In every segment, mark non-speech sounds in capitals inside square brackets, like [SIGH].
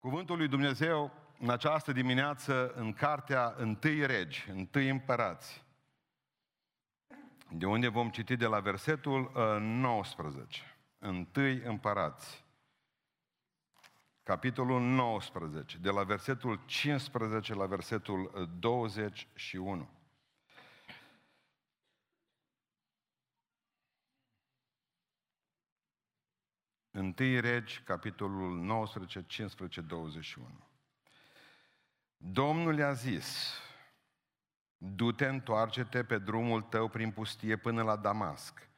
Cuvântul lui Dumnezeu în această dimineață în cartea Întâi Regi, Întâi Împărați, de unde vom citi de la versetul 19. Uh, Întâi Împărați. Capitolul 19, de la versetul 15 la versetul 21. Uh, Întâi Regi, capitolul 19, 15, 21. Domnul i-a zis, du-te, întoarce-te pe drumul tău prin pustie până la Damasc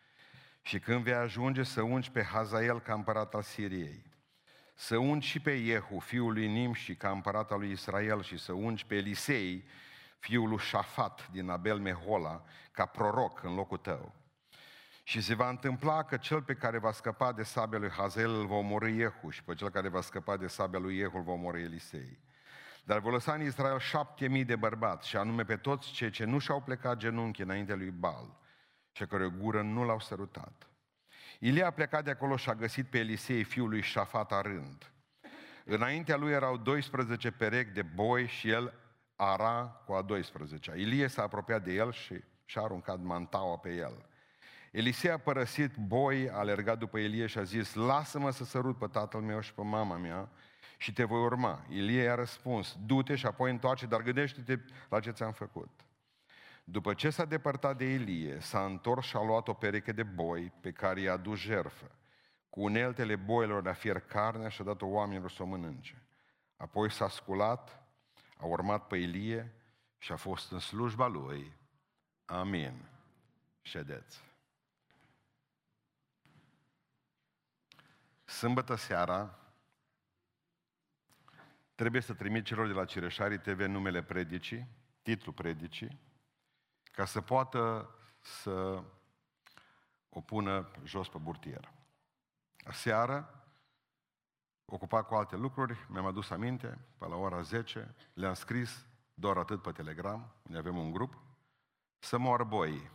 și când vei ajunge să ungi pe Hazael ca împărat al Siriei, să ungi și pe Iehu, fiul lui Nimși, ca împărat al lui Israel și să ungi pe Elisei, fiul lui Șafat din Abel Mehola, ca proroc în locul tău. Și se va întâmpla că cel pe care va scăpa de sabia lui Hazel îl va omorâ Iehu și pe cel care va scăpa de sabia lui Iehu îl va omorâ Elisei. Dar vor lăsa în Israel șapte mii de bărbați, și anume pe toți cei ce nu și-au plecat genunchi înainte lui Bal și care o gură nu l-au sărutat. Ilie a plecat de acolo și a găsit pe Elisei, fiul lui Șafat, rând. Înaintea lui erau 12 perechi de boi și el ara cu a 12 Ilie s-a apropiat de el și și-a aruncat mantaua pe el. Elisei a părăsit boi, a alergat după Ilie și a zis, lasă-mă să sărut pe tatăl meu și pe mama mea și te voi urma. Ilie i-a răspuns, du-te și apoi întoarce, dar gândește-te la ce ți-am făcut. După ce s-a depărtat de Ilie, s-a întors și a luat o pereche de boi pe care i-a dus jerfă. Cu uneltele boilor a fier carnea și a dat-o oamenilor să o mănânce. Apoi s-a sculat, a urmat pe Ilie și a fost în slujba lui. Amin. Ședeți. Sâmbătă seara trebuie să trimit celor de la Cireșarii TV numele predicii, titlul predicii, ca să poată să o pună jos pe burtier. Seara, ocupat cu alte lucruri, mi-am adus aminte, pe la ora 10, le-am scris doar atât pe Telegram, unde avem un grup, să moară boii.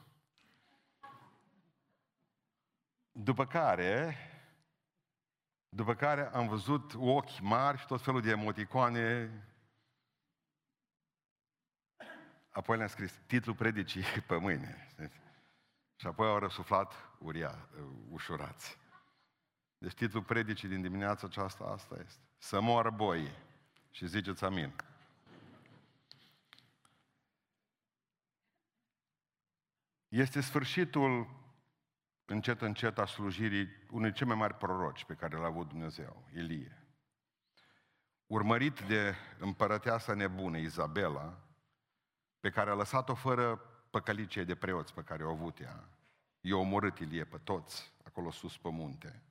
După care, după care am văzut ochi mari și tot felul de emoticoane. Apoi le-am scris titlul predicii [LAUGHS] pe mâine. Și apoi au răsuflat uria, ușurați. Deci titlul predicii din dimineața aceasta asta este. Să moară boi. Și ziceți amin. Este sfârșitul încet, încet a slujirii unui cei mai mari proroci pe care l-a avut Dumnezeu, Ilie. Urmărit de împărăteasa nebună, Izabela, pe care a lăsat-o fără păcălicie de preoți pe care o avut ea. I-a omorât Ilie pe toți, acolo sus pe munte.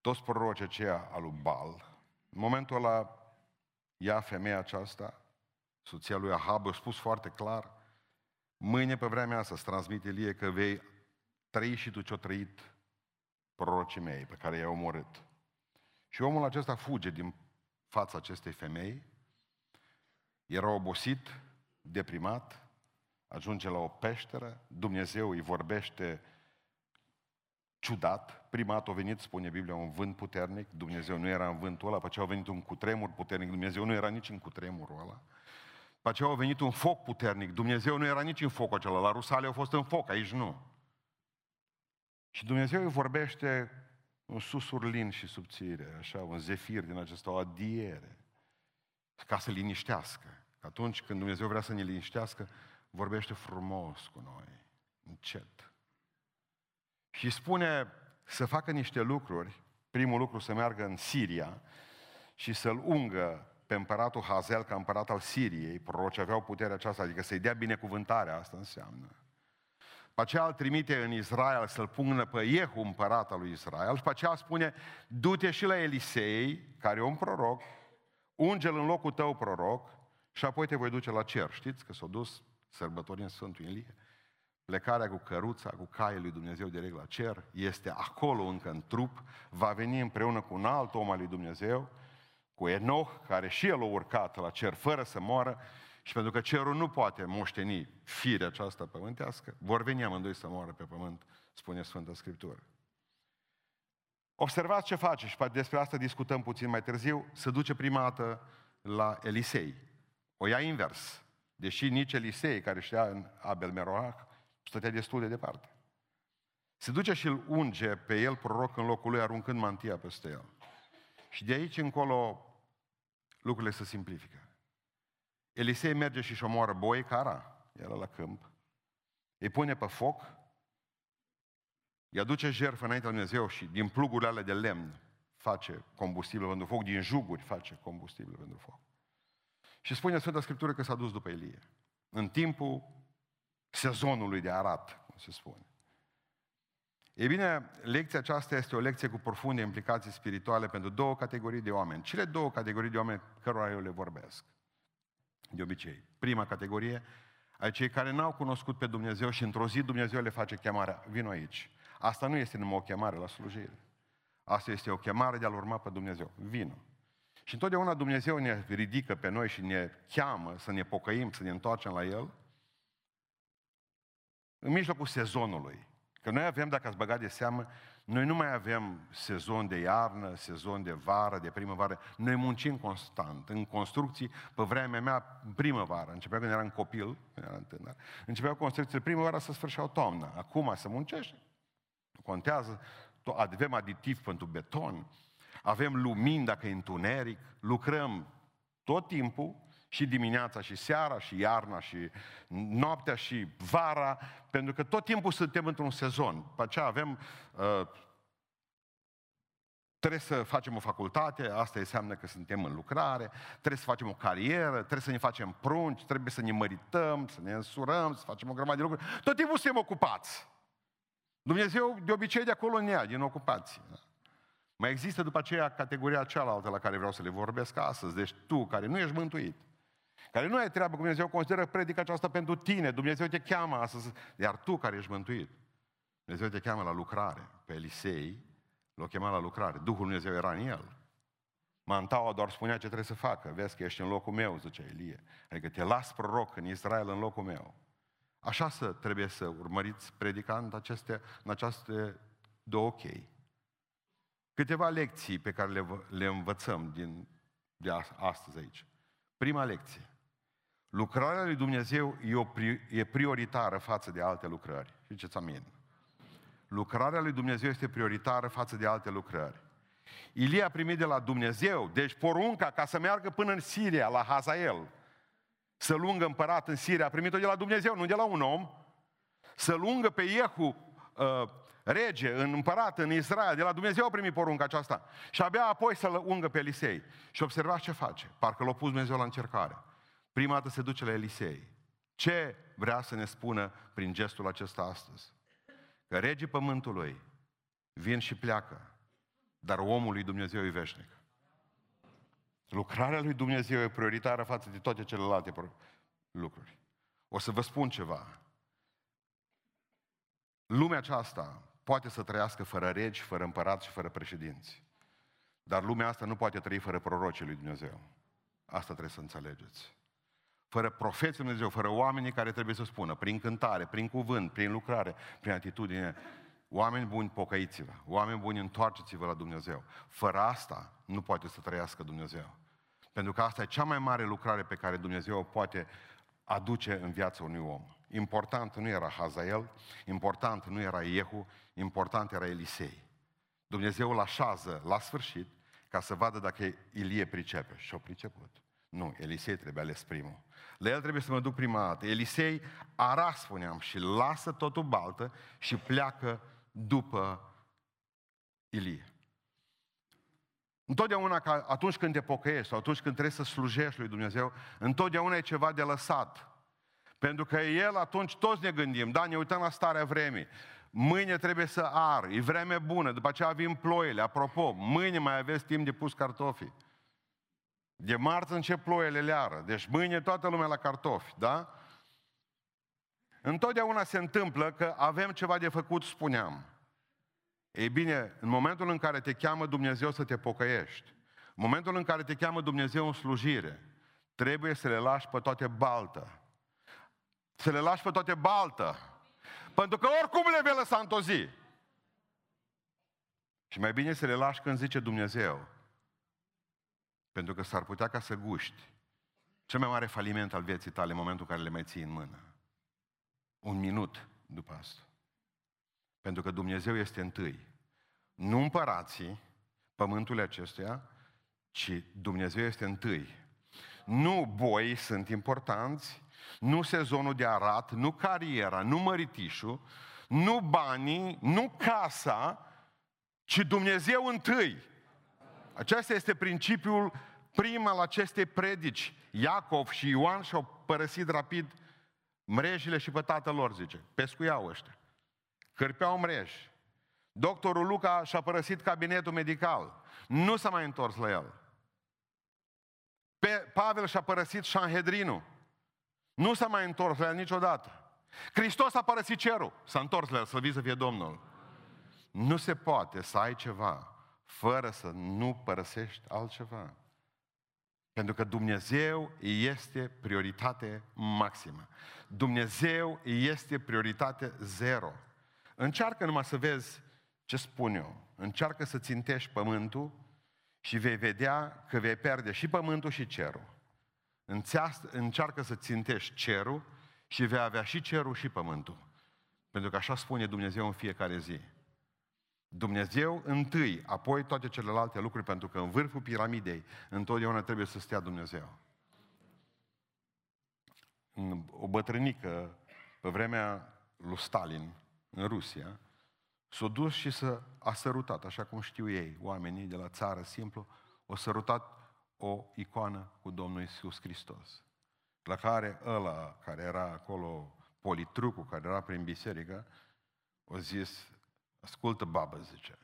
Toți prorocii aceia al lui Bal. În momentul ăla, ea, femeia aceasta, soția lui Ahab, a spus foarte clar, mâine pe vremea asta îți transmite Ilie că vei trăi și tu ce-o trăit prorocii mei pe care i-au omorât. Și omul acesta fuge din fața acestei femei, era obosit, deprimat, ajunge la o peșteră, Dumnezeu îi vorbește ciudat, prima dată a venit, spune Biblia, un vânt puternic, Dumnezeu nu era în vântul ăla, pe aceea a venit un cutremur puternic, Dumnezeu nu era nici în cutremurul ăla, pe aceea a venit un foc puternic, Dumnezeu nu era nici în focul acela, la Rusale a fost în foc, aici nu. Și Dumnezeu îi vorbește un susur lin și subțire, așa, un zefir din acesta, o adiere, ca să liniștească. Atunci când Dumnezeu vrea să ne liniștească, vorbește frumos cu noi, încet. Și spune să facă niște lucruri, primul lucru să meargă în Siria și să-l ungă pe împăratul Hazel ca împărat al Siriei, prorocii aveau puterea aceasta, adică să-i dea binecuvântarea, asta înseamnă. Pe aceea îl trimite în Israel să-l pună pe Iehu, împărat al lui Israel, și pe aceea spune, du-te și la Elisei, care e un proroc, unge-l în locul tău proroc și apoi te voi duce la cer. Știți că s-au dus sărbători în Sfântul Ilie? Plecarea cu căruța, cu caii lui Dumnezeu direct la cer, este acolo încă în trup, va veni împreună cu un alt om al lui Dumnezeu, cu Enoch, care și el a urcat la cer fără să moară, și pentru că cerul nu poate moșteni firea aceasta pământească, vor veni amândoi să moară pe pământ, spune Sfânta Scriptură. Observați ce face și despre asta discutăm puțin mai târziu. Se duce prima dată la Elisei. O ia invers. Deși nici Elisei, care știa în Abel Meroach, stătea destul de departe. Se duce și îl unge pe el, proroc, în locul lui, aruncând mantia peste el. Și de aici încolo lucrurile se simplifică. Elisei merge și-și omoară boi, cara, era la câmp, îi pune pe foc, îi aduce jertfă înaintea lui Dumnezeu și din plugurile alea de lemn face combustibil pentru foc, din juguri face combustibil pentru foc. Și spune Sfânta Scriptură că s-a dus după Elie. În timpul sezonului de arat, cum se spune. Ei bine, lecția aceasta este o lecție cu profunde implicații spirituale pentru două categorii de oameni. Cele două categorii de oameni cărora eu le vorbesc. De obicei. Prima categorie, ai cei care n-au cunoscut pe Dumnezeu și într-o zi Dumnezeu le face chemarea. Vino aici. Asta nu este numai o chemare la slujire. Asta este o chemare de a-L urma pe Dumnezeu. Vino. Și întotdeauna Dumnezeu ne ridică pe noi și ne cheamă să ne pocăim, să ne întoarcem la El în mijlocul sezonului. Că noi avem, dacă ați băgat de seamă, noi nu mai avem sezon de iarnă, sezon de vară, de primăvară. Noi muncim constant. În construcții, pe vremea mea, primăvară, începea când eram copil, când eram tânăr, începeau construcțiile primăvară să sfârșeau toamna. Acum se muncește. Contează, avem aditiv pentru beton, avem lumini dacă e întuneric, lucrăm tot timpul și dimineața și seara și iarna și noaptea și vara, pentru că tot timpul suntem într-un sezon. Pe aceea avem uh, trebuie să facem o facultate, asta înseamnă că suntem în lucrare, trebuie să facem o carieră, trebuie să ne facem prunci, trebuie să ne mărităm, să ne însurăm, să facem o grămadă de lucruri. Tot timpul suntem ocupați. Dumnezeu de obicei de acolo ne ia, din ocupație. Da? Mai există după aceea categoria cealaltă la care vreau să le vorbesc astăzi. Deci tu, care nu ești mântuit, care nu ai treabă cu Dumnezeu, consideră predica aceasta pentru tine. Dumnezeu te cheamă astăzi, iar tu care ești mântuit, Dumnezeu te cheamă la lucrare. Pe Elisei l-a chemat la lucrare. Duhul Dumnezeu era în el. Mantaua doar spunea ce trebuie să facă. Vezi că ești în locul meu, zicea Elie. Adică te las proroc în Israel în locul meu. Așa să trebuie să urmăriți predicând aceste, în aceste două chei. Câteva lecții pe care le, le învățăm din, de astăzi aici. Prima lecție. Lucrarea lui Dumnezeu e, o, e prioritară față de alte lucrări. Ziceți amin. Lucrarea lui Dumnezeu este prioritară față de alte lucrări. Ilie a primit de la Dumnezeu, deci porunca ca să meargă până în Siria, la Hazael, să lungă împărat în Siria, a primit-o de la Dumnezeu, nu de la un om, să lungă pe Iehu uh, rege, în împărat, în Israel, de la Dumnezeu a primit porunca aceasta. Și abia apoi să-l ungă pe Elisei. Și observați ce face. Parcă l-a pus Dumnezeu la încercare. Prima dată se duce la Elisei. Ce vrea să ne spună prin gestul acesta astăzi? Că regii pământului vin și pleacă, dar omul lui Dumnezeu e veșnic. Lucrarea lui Dumnezeu e prioritară față de toate celelalte lucruri. O să vă spun ceva. Lumea aceasta poate să trăiască fără regi, fără împărați și fără președinți. Dar lumea asta nu poate trăi fără prorocii lui Dumnezeu. Asta trebuie să înțelegeți. Fără profeții lui Dumnezeu, fără oamenii care trebuie să spună, prin cântare, prin cuvânt, prin lucrare, prin atitudine, oameni buni, pocăiți-vă, oameni buni, întoarceți-vă la Dumnezeu. Fără asta nu poate să trăiască Dumnezeu. Pentru că asta e cea mai mare lucrare pe care Dumnezeu o poate aduce în viața unui om. Important nu era Hazael, important nu era Iehu, important era Elisei. Dumnezeu îl așează la sfârșit ca să vadă dacă Ilie pricepe. Și o priceput. Nu, Elisei trebuie ales primul. La el trebuie să mă duc prima dată. Elisei ara, spuneam, și lasă totul baltă și pleacă după Ilie. Întotdeauna ca atunci când te pocăiești sau atunci când trebuie să slujești lui Dumnezeu, întotdeauna e ceva de lăsat. Pentru că El atunci toți ne gândim, da, ne uităm la starea vremii. Mâine trebuie să ar, e vreme bună, după aceea vin ploile. Apropo, mâine mai aveți timp de pus cartofi. De marți încep ploile leară, deci mâine toată lumea la cartofi, da? Întotdeauna se întâmplă că avem ceva de făcut, spuneam. Ei bine, în momentul în care te cheamă Dumnezeu să te pocăiești, în momentul în care te cheamă Dumnezeu în slujire, trebuie să le lași pe toate baltă. Să le lași pe toate baltă. Pentru că oricum le vei lăsa într-o zi. Și mai bine să le lași când zice Dumnezeu. Pentru că s-ar putea ca să guști. Cel mai mare faliment al vieții tale în momentul în care le mai ții în mână. Un minut după asta. Pentru că Dumnezeu este întâi. Nu împărații pământul acestuia, ci Dumnezeu este întâi. Nu boi sunt importanți, nu sezonul de arat, nu cariera, nu măritișul, nu banii, nu casa, ci Dumnezeu întâi. Acesta este principiul prim al acestei predici. Iacov și Ioan și-au părăsit rapid mrejile și pe tatăl lor, zice. Pescuiau ăștia. Cârpeau mreji. Doctorul Luca și-a părăsit cabinetul medical. Nu s-a mai întors la el. Pe Pavel și-a părăsit Sanhedrinul. Nu s-a mai întors la el niciodată. Hristos a părăsit cerul. S-a întors la el, să să fie Domnul. Nu se poate să ai ceva fără să nu părăsești altceva. Pentru că Dumnezeu este prioritate maximă. Dumnezeu este prioritate zero. Încearcă numai să vezi ce spun eu. Încearcă să țintești pământul și vei vedea că vei pierde și pământul și cerul. Încearcă să țintești cerul și vei avea și cerul și pământul. Pentru că așa spune Dumnezeu în fiecare zi. Dumnezeu întâi, apoi toate celelalte lucruri, pentru că în vârful piramidei întotdeauna trebuie să stea Dumnezeu. O bătrânică, pe vremea lui Stalin, în Rusia, s-a dus și să a sărutat, așa cum știu ei, oamenii de la țară simplu, o sărutat o icoană cu Domnul Isus Hristos. La care ăla care era acolo, politrucul care era prin biserică, o zis, ascultă babă, zice.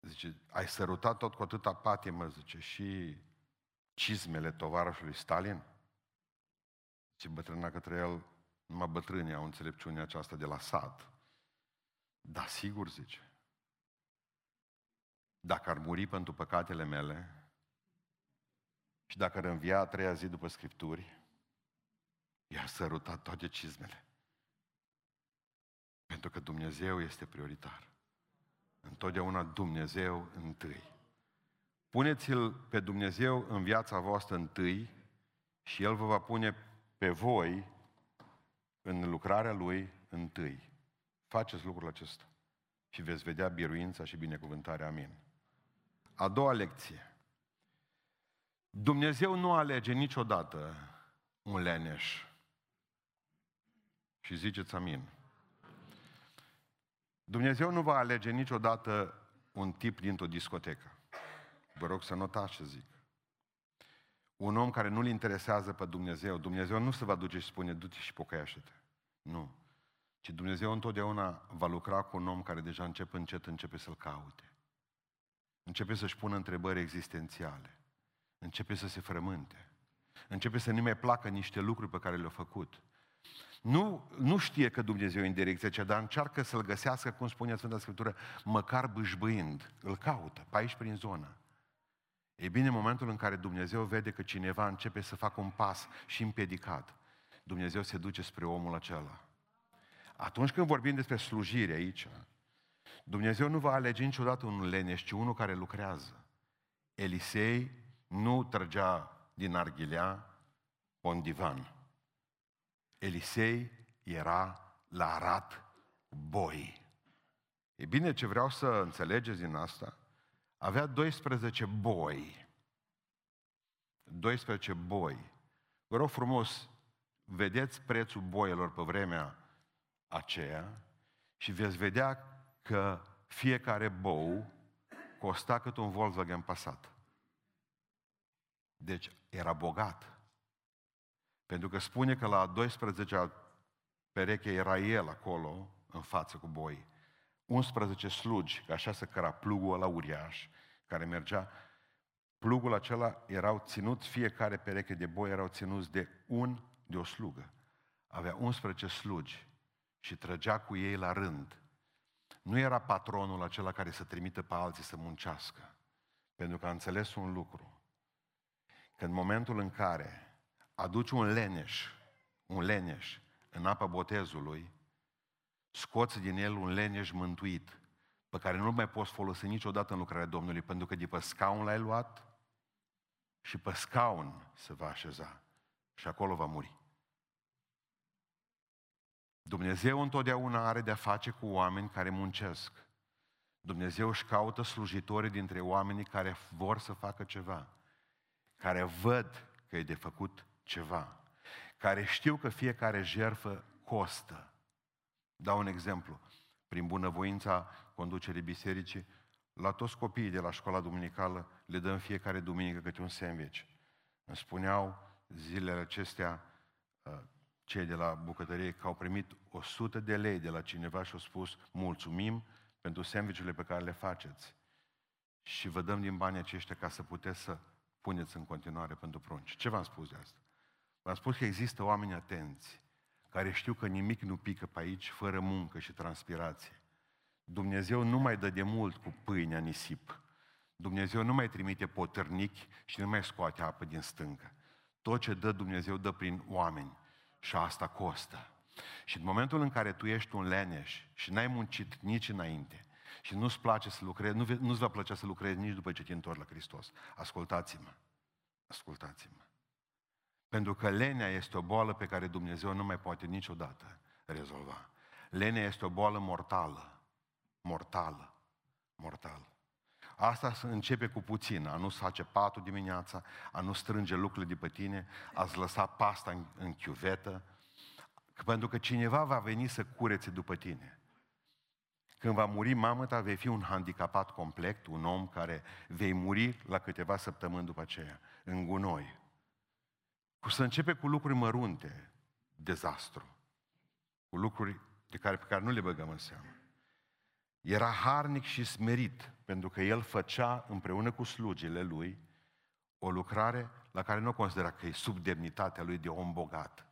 Zice, ai sărutat tot cu atâta patimă, zice, și cizmele tovarășului Stalin? Ce bătrâna către el, numai bătrânii au înțelepciunea aceasta de la sat. Da, sigur, zice. Dacă ar muri pentru păcatele mele și dacă ar învia a treia zi după Scripturi, i-ar sărutat toate cizmele. Pentru că Dumnezeu este prioritar. Întotdeauna Dumnezeu întâi. Puneți-L pe Dumnezeu în viața voastră întâi și El vă va pune pe voi în lucrarea Lui întâi. Faceți lucrul acesta și veți vedea biruința și binecuvântarea. Amin. A doua lecție. Dumnezeu nu alege niciodată un leneș. Și ziceți amin. Dumnezeu nu va alege niciodată un tip dintr-o discotecă. Vă rog să notați ce zic. Un om care nu-L interesează pe Dumnezeu, Dumnezeu nu se va duce și spune, du-te și pocăiește-te. Nu. Ci Dumnezeu întotdeauna va lucra cu un om care deja începe încet, începe să-L caute. Începe să-și pună întrebări existențiale. Începe să se frământe. Începe să nu mai placă niște lucruri pe care le-a făcut. Nu, nu știe că Dumnezeu e în direcția aceea, dar încearcă să-L găsească, cum spune Sfânta Scriptură, măcar bâșbâind. Îl caută, pe aici prin zonă. E bine, în momentul în care Dumnezeu vede că cineva începe să facă un pas și împiedicat, Dumnezeu se duce spre omul acela. Atunci când vorbim despre slujire aici, Dumnezeu nu va alege niciodată un leneș, ci unul care lucrează. Elisei nu trăgea din arghilea un divan. Elisei era la Arat boi. E bine ce vreau să înțelegeți din asta. Avea 12 boi. 12 boi. Vă rog frumos, vedeți prețul boilor pe vremea aceea și veți vedea că fiecare bou costa cât un Volkswagen Passat. Deci era bogat. Pentru că spune că la 12 pereche era el acolo, în față cu boi. 11 slugi, că așa se căra plugul la uriaș, care mergea. Plugul acela erau ținuți, fiecare pereche de boi erau ținuți de un, de o slugă. Avea 11 slugi și trăgea cu ei la rând. Nu era patronul acela care să trimită pe alții să muncească. Pentru că a înțeles un lucru. Că în momentul în care aduci un leneș, un leneș în apa botezului, scoți din el un leneș mântuit. pe care nu mai poți folosi niciodată în lucrarea Domnului, pentru că de pe scaun l-ai luat și pe scaun se va așeza și acolo va muri. Dumnezeu întotdeauna are de-a face cu oameni care muncesc. Dumnezeu își caută slujitori dintre oamenii care vor să facă ceva, care văd că e de făcut ceva, care știu că fiecare jerfă costă. Dau un exemplu. Prin bunăvoința conducerii bisericii, la toți copiii de la școala duminicală le dăm fiecare duminică câte un sandwich. Îmi spuneau zilele acestea uh, cei de la bucătărie că au primit 100 de lei de la cineva și au spus mulțumim pentru sandwichurile pe care le faceți și vă dăm din banii aceștia ca să puteți să puneți în continuare pentru prunci. Ce v-am spus de asta? V-am spus că există oameni atenți care știu că nimic nu pică pe aici fără muncă și transpirație. Dumnezeu nu mai dă de mult cu pâinea nisip. Dumnezeu nu mai trimite potârnichi și nu mai scoate apă din stâncă. Tot ce dă Dumnezeu dă prin oameni și asta costă. Și în momentul în care tu ești un leneș și n-ai muncit nici înainte și nu-ți place să lucrezi, nu, nu-ți va plăcea să lucrezi nici după ce te întorci la Hristos. Ascultați-mă. Ascultați-mă. Pentru că lenea este o boală pe care Dumnezeu nu mai poate niciodată rezolva. Lenea este o boală mortală. Mortală. Mortală. Asta se începe cu puțin, a nu-ți face patul dimineața, a nu strânge lucrurile de pe tine, a-ți lăsa pasta în, în chiuvetă, pentru că cineva va veni să curețe după tine. Când va muri mamă ta, vei fi un handicapat complet, un om care vei muri la câteva săptămâni după aceea, în gunoi. Cu să începe cu lucruri mărunte, dezastru. Cu lucruri de care, pe care nu le băgăm în seamă. Era harnic și smerit, pentru că el făcea împreună cu slugile lui o lucrare la care nu considera că e sub demnitatea lui de om bogat.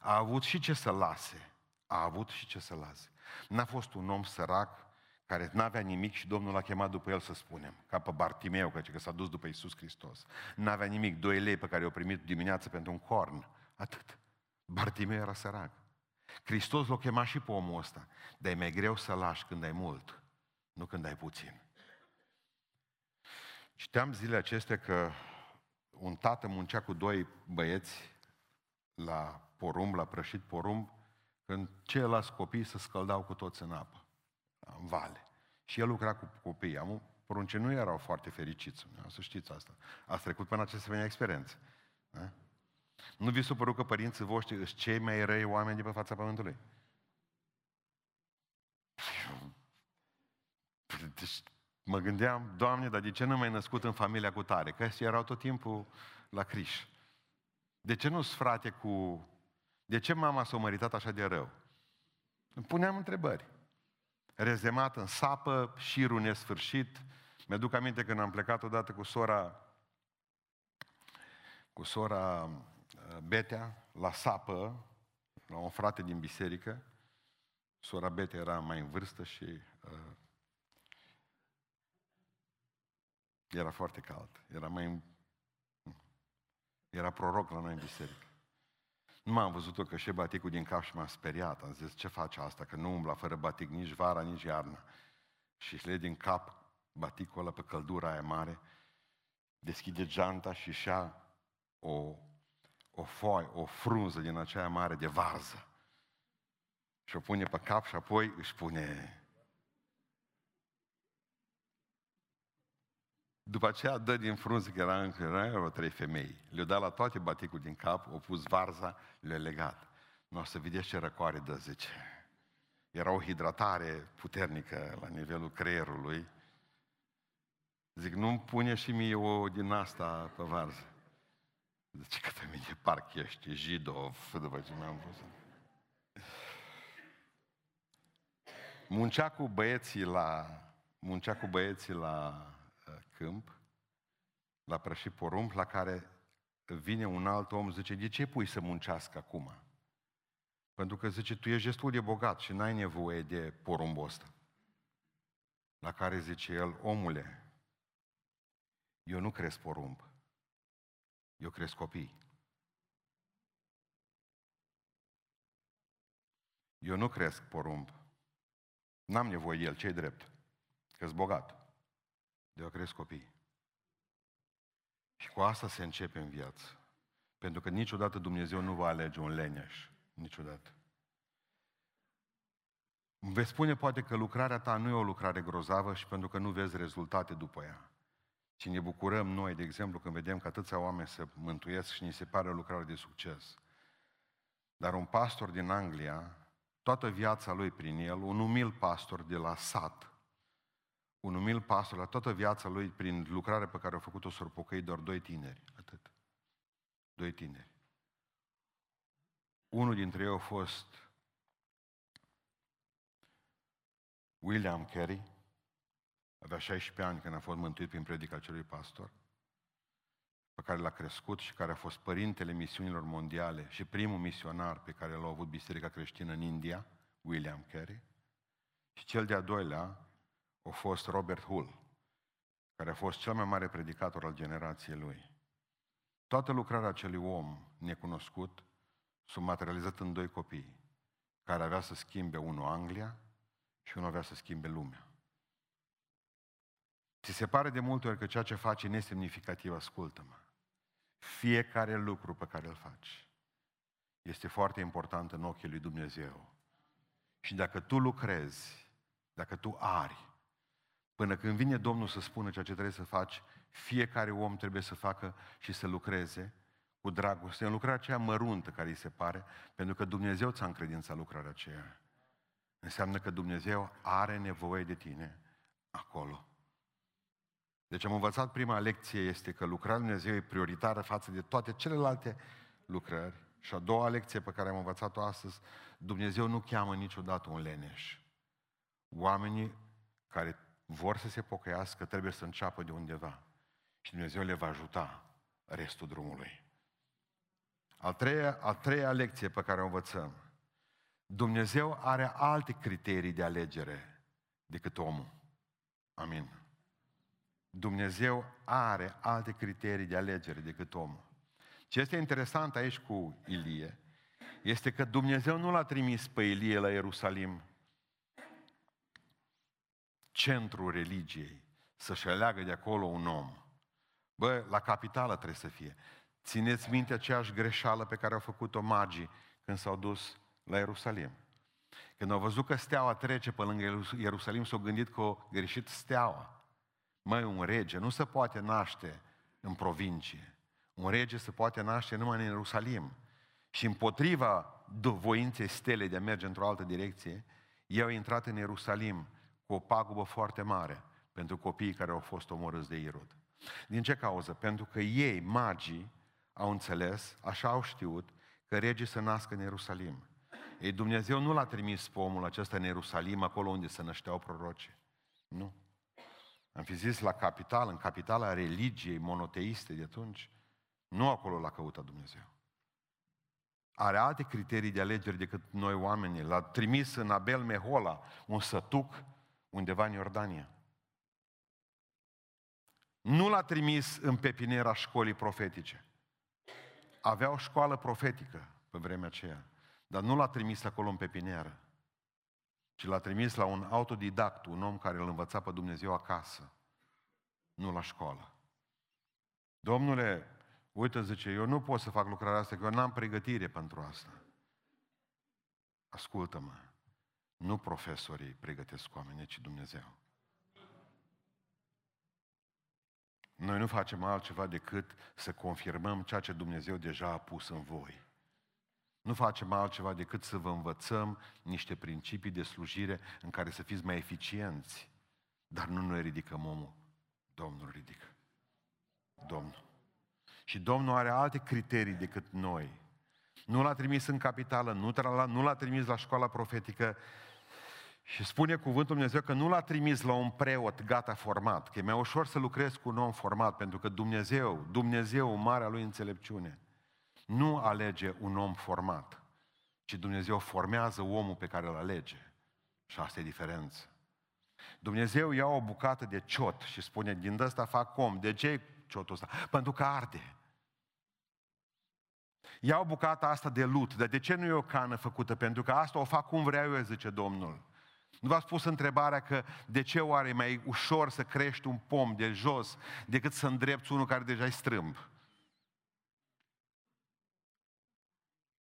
A avut și ce să lase. A avut și ce să lase. N-a fost un om sărac care n-avea nimic și Domnul l-a chemat după el să spunem, ca pe Bartimeu, că s-a dus după Isus Hristos. N-avea nimic, doi lei pe care i-au primit dimineața pentru un corn. Atât. Bartimeu era sărac. Hristos l-a chemat și pe omul ăsta. Dar e mai greu să lași când ai mult, nu când ai puțin. Citeam zilele acestea că un tată muncea cu doi băieți la porumb, la prășit porumb, când ceilalți copii se scăldau cu toți în apă, în vale. Și el lucra cu copiii. Am, poruncii nu erau foarte fericiți, să știți asta. Ați trecut până aceste venea experiențe. Da? Nu vi s-a părut că părinții voștri sunt cei mai răi oameni de pe fața pământului? Deci, mă gândeam, Doamne, dar de ce nu m-ai născut în familia cu tare? Că erau tot timpul la criș. De ce nu-s frate cu... De ce mama s-a măritat așa de rău? Îmi puneam întrebări. Rezemat în sapă, șirul nesfârșit. Mi-aduc aminte când am plecat odată cu sora cu sora Betea la sapă, la un frate din biserică. Sora Betea era mai în vârstă și uh, era foarte cald. Era mai... Era proroc la noi în biserică. Nu m-am văzut-o că și baticul din cap și m-a speriat. Am zis, ce face asta? Că nu umbla fără batic nici vara, nici iarna. Și le din cap baticul ăla pe căldura aia mare, deschide geanta și și o o foaie, o frunză din aceea mare de varză. Și o pune pe cap și apoi își pune... După aceea dă din frunză, că era încă erau trei femei. Le-au dat la toate baticul din cap, au pus varza, le-au legat. Nu o să vedeți ce răcoare dă, zice. Era o hidratare puternică la nivelul creierului. Zic, nu-mi pune și mie o din asta pe varză. Zice că pe mine parcă ești jidov, după ce mi-am văzut. Muncea cu băieții la, muncea cu băieții la uh, câmp, la prășit porumb, la care vine un alt om, zice, de ce pui să muncească acum? Pentru că zice, tu ești destul de bogat și n-ai nevoie de porumbul ăsta. La care zice el, omule, eu nu cresc porumb. Eu cresc copii. Eu nu cresc porumb. N-am nevoie de el, ce drept? că bogat. De a cresc copii. Și cu asta se începe în viață. Pentru că niciodată Dumnezeu nu va alege un leneș. Niciodată. Veți spune poate că lucrarea ta nu e o lucrare grozavă și pentru că nu vezi rezultate după ea. Și ne bucurăm noi, de exemplu, când vedem că atâția oameni se mântuiesc și ni se pare o lucrare de succes. Dar un pastor din Anglia, toată viața lui prin el, un umil pastor de la sat, un umil pastor, la toată viața lui, prin lucrarea pe care a făcut-o surpocăi doar doi tineri, atât. Doi tineri. Unul dintre ei a fost William Carey, avea 16 ani când a fost mântuit prin predica acelui pastor, pe care l-a crescut și care a fost părintele misiunilor mondiale și primul misionar pe care l-a avut Biserica Creștină în India, William Carey. Și cel de-a doilea a fost Robert Hull, care a fost cel mai mare predicator al generației lui. Toată lucrarea acelui om necunoscut s-a materializat în doi copii, care avea să schimbe unul Anglia și unul avea să schimbe lumea. Ți se pare de multe ori că ceea ce faci e nesemnificativ, ascultă-mă. Fiecare lucru pe care îl faci este foarte important în ochii lui Dumnezeu. Și dacă tu lucrezi, dacă tu ari, până când vine Domnul să spună ceea ce trebuie să faci, fiecare om trebuie să facă și să lucreze cu dragoste, în lucrarea aceea măruntă care îi se pare, pentru că Dumnezeu ți-a încredințat lucrarea aceea. Înseamnă că Dumnezeu are nevoie de tine acolo. Deci am învățat prima lecție este că lucrarea Dumnezeu e prioritară față de toate celelalte lucrări. Și a doua lecție pe care am învățat-o astăzi, Dumnezeu nu cheamă niciodată un leneș. Oamenii care vor să se pocăiască trebuie să înceapă de undeva. Și Dumnezeu le va ajuta restul drumului. A treia, a treia lecție pe care o învățăm. Dumnezeu are alte criterii de alegere decât omul. Amin. Dumnezeu are alte criterii de alegere decât omul. Ce este interesant aici cu Ilie este că Dumnezeu nu l-a trimis pe Ilie la Ierusalim, centrul religiei, să-și aleagă de acolo un om. Bă, la capitală trebuie să fie. Țineți minte aceeași greșeală pe care au făcut-o magii când s-au dus la Ierusalim. Când au văzut că steaua trece pe lângă Ierusalim, s-au gândit că au greșit steaua. Măi, un rege nu se poate naște în provincie. Un rege se poate naște numai în Ierusalim. Și împotriva voinței stele de a merge într-o altă direcție, ei au intrat în Ierusalim cu o pagubă foarte mare pentru copiii care au fost omorâți de Irod. Din ce cauză? Pentru că ei, magii, au înțeles, așa au știut, că regii se nasc în Ierusalim. Ei, Dumnezeu nu l-a trimis pe omul acesta în Ierusalim, acolo unde se nășteau proroci. Nu. Am fi zis la capital, în capitala religiei monoteiste de atunci, nu acolo l-a căutat Dumnezeu. Are alte criterii de alegeri decât noi oamenii. L-a trimis în Abel Mehola, un sătuc undeva în Iordania. Nu l-a trimis în pepinera școlii profetice. Avea o școală profetică pe vremea aceea, dar nu l-a trimis acolo în pepineră ci l-a trimis la un autodidact, un om care îl învăța pe Dumnezeu acasă, nu la școală. Domnule, uite, zice, eu nu pot să fac lucrarea asta, că eu n-am pregătire pentru asta. Ascultă-mă, nu profesorii pregătesc oamenii, ci Dumnezeu. Noi nu facem altceva decât să confirmăm ceea ce Dumnezeu deja a pus în voi. Nu facem altceva decât să vă învățăm niște principii de slujire în care să fiți mai eficienți. Dar nu noi ridicăm omul. Domnul ridică. Domnul. Și Domnul are alte criterii decât noi. Nu l-a trimis în capitală, nu, l-a, nu l-a trimis la școala profetică și spune cuvântul Dumnezeu că nu l-a trimis la un preot gata format, că e mai ușor să lucrezi cu un om format, pentru că Dumnezeu, Dumnezeu, marea lui înțelepciune, nu alege un om format, ci Dumnezeu formează omul pe care îl alege. Și asta e diferență. Dumnezeu ia o bucată de ciot și spune, din ăsta fac om. De ce ciotul ăsta? Pentru că arde. Ia o bucată asta de lut, dar de ce nu e o cană făcută? Pentru că asta o fac cum vreau eu, zice Domnul. Nu v-ați pus întrebarea că de ce oare e mai ușor să crești un pom de jos decât să îndrepți unul care deja e strâmb?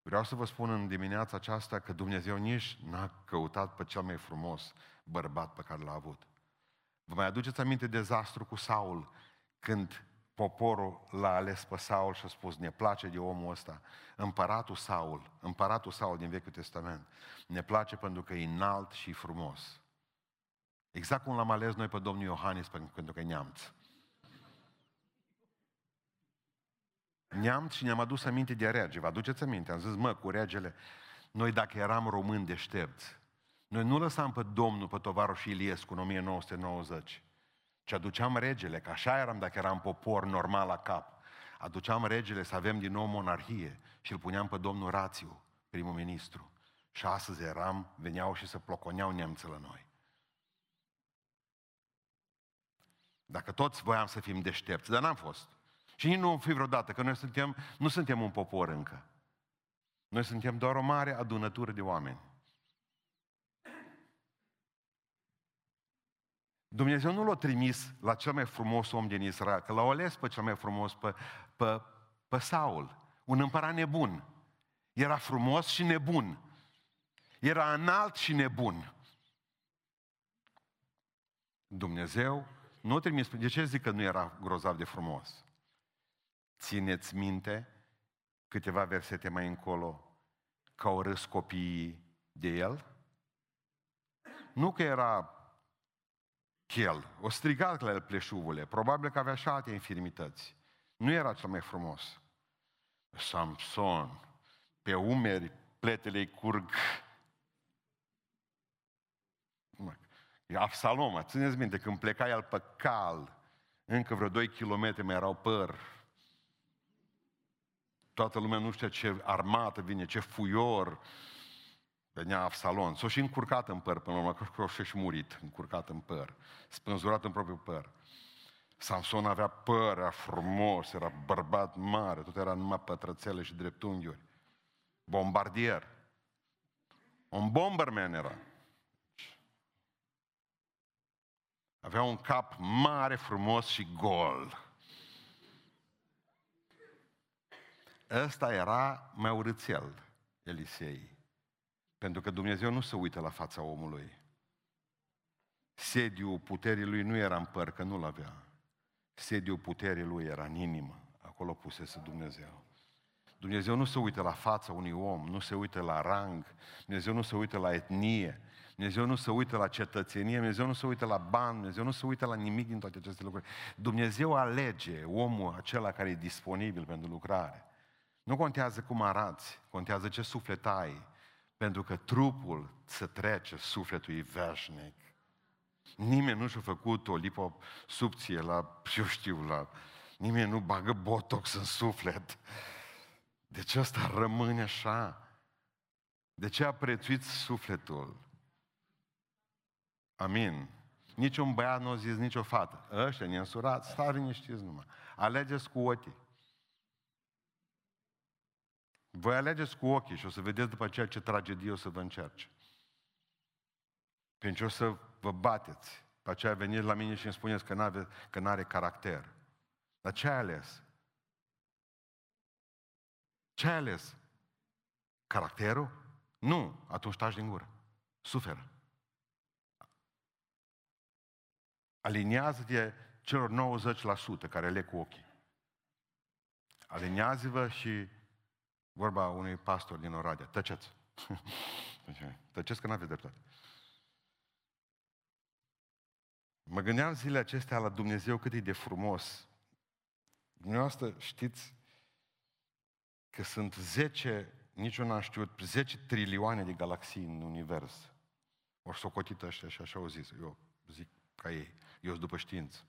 Vreau să vă spun în dimineața aceasta că Dumnezeu nici n-a căutat pe cel mai frumos bărbat pe care l-a avut. Vă mai aduceți aminte dezastru cu Saul, când poporul l-a ales pe Saul și a spus, ne place de omul ăsta. Împăratul Saul, împăratul Saul din Vechiul Testament, ne place pentru că e înalt și frumos. Exact cum l-am ales noi pe domnul Iohannis pentru că e neamț. Neamț și ne-am adus aminte de rege. Vă aduceți aminte? Am zis, mă, cu regele, noi dacă eram români deștepți, noi nu lăsam pe domnul, pe tovarășul Iliescu în 1990, ci aduceam regele, că așa eram dacă eram popor normal la cap. Aduceam regele să avem din nou monarhie și îl puneam pe domnul Rațiu, primul ministru. Și astăzi eram, veneau și se ploconeau nemții la noi. Dacă toți voiam să fim deștepți, dar n-am fost. Și nici nu vom fi vreodată, că noi suntem, nu suntem un popor încă. Noi suntem doar o mare adunătură de oameni. Dumnezeu nu l-a trimis la cel mai frumos om din Israel, că l-a ales pe cel mai frumos, pe, pe, pe Saul, un împărat nebun. Era frumos și nebun. Era înalt și nebun. Dumnezeu nu a trimis... De ce zic că nu era grozav de frumos? Țineți minte câteva versete mai încolo că au râs copiii de el? Nu că era chel, o strigat la el pleșuvule, probabil că avea și alte infirmități. Nu era cel mai frumos. Samson, pe umeri pletele curg. Absalom, țineți minte, când pleca el pe cal, încă vreo 2 km mai erau păr. Toată lumea nu știa ce armată vine, ce fuior, Venea Absalon. S-a și încurcat în păr până la urmă, că și murit, încurcat în păr, spânzurat în propriul păr. Samson avea păr, era frumos, era bărbat mare, tot era numai pătrățele și dreptunghiuri. Bombardier. Un bomberman era. Avea un cap mare, frumos și gol. Ăsta era mai urâțel, Elisei. Pentru că Dumnezeu nu se uită la fața omului. Sediul puterii lui nu era în păr, că nu-l avea. Sediul puterii lui era în inimă. Acolo pusese Dumnezeu. Dumnezeu nu se uită la fața unui om, nu se uită la rang, Dumnezeu nu se uită la etnie, Dumnezeu nu se uită la cetățenie, Dumnezeu nu se uită la bani, Dumnezeu nu se uită la nimic din toate aceste lucruri. Dumnezeu alege omul acela care e disponibil pentru lucrare. Nu contează cum arăți, contează ce suflet ai, pentru că trupul se trece, sufletul e veșnic. Nimeni nu și-a făcut o liposubție la, eu știu, la... Nimeni nu bagă botox în suflet. De ce asta rămâne așa? De ce a prețuit sufletul? Amin. Niciun băiat nu a zis nicio fată. Ăștia neînsurați, stați liniștiți numai. Alegeți cu ochii. Voi alegeți cu ochii și o să vedeți după aceea ce tragedie o să vă încerce. Pentru ce o să vă bateți. Pe aceea veniți la mine și îmi spuneți că n-are, că n-are caracter. Dar ce ai ales? Ce ai ales? Caracterul? Nu. Atunci taci din gură. Suferă. Aliniază-te celor 90% care le cu ochii. Aliniază-vă și Vorba unui pastor din Oradea. Tăceți. [LAUGHS] Tăceți că nu aveți dreptate. Mă gândeam zilele acestea la Dumnezeu cât e de frumos. Dumneavoastră știți că sunt 10, niciun n-am știut, 10 trilioane de galaxii în univers. O socotit ăștia și așa au zis. Eu zic ca ei. Eu sunt după știință.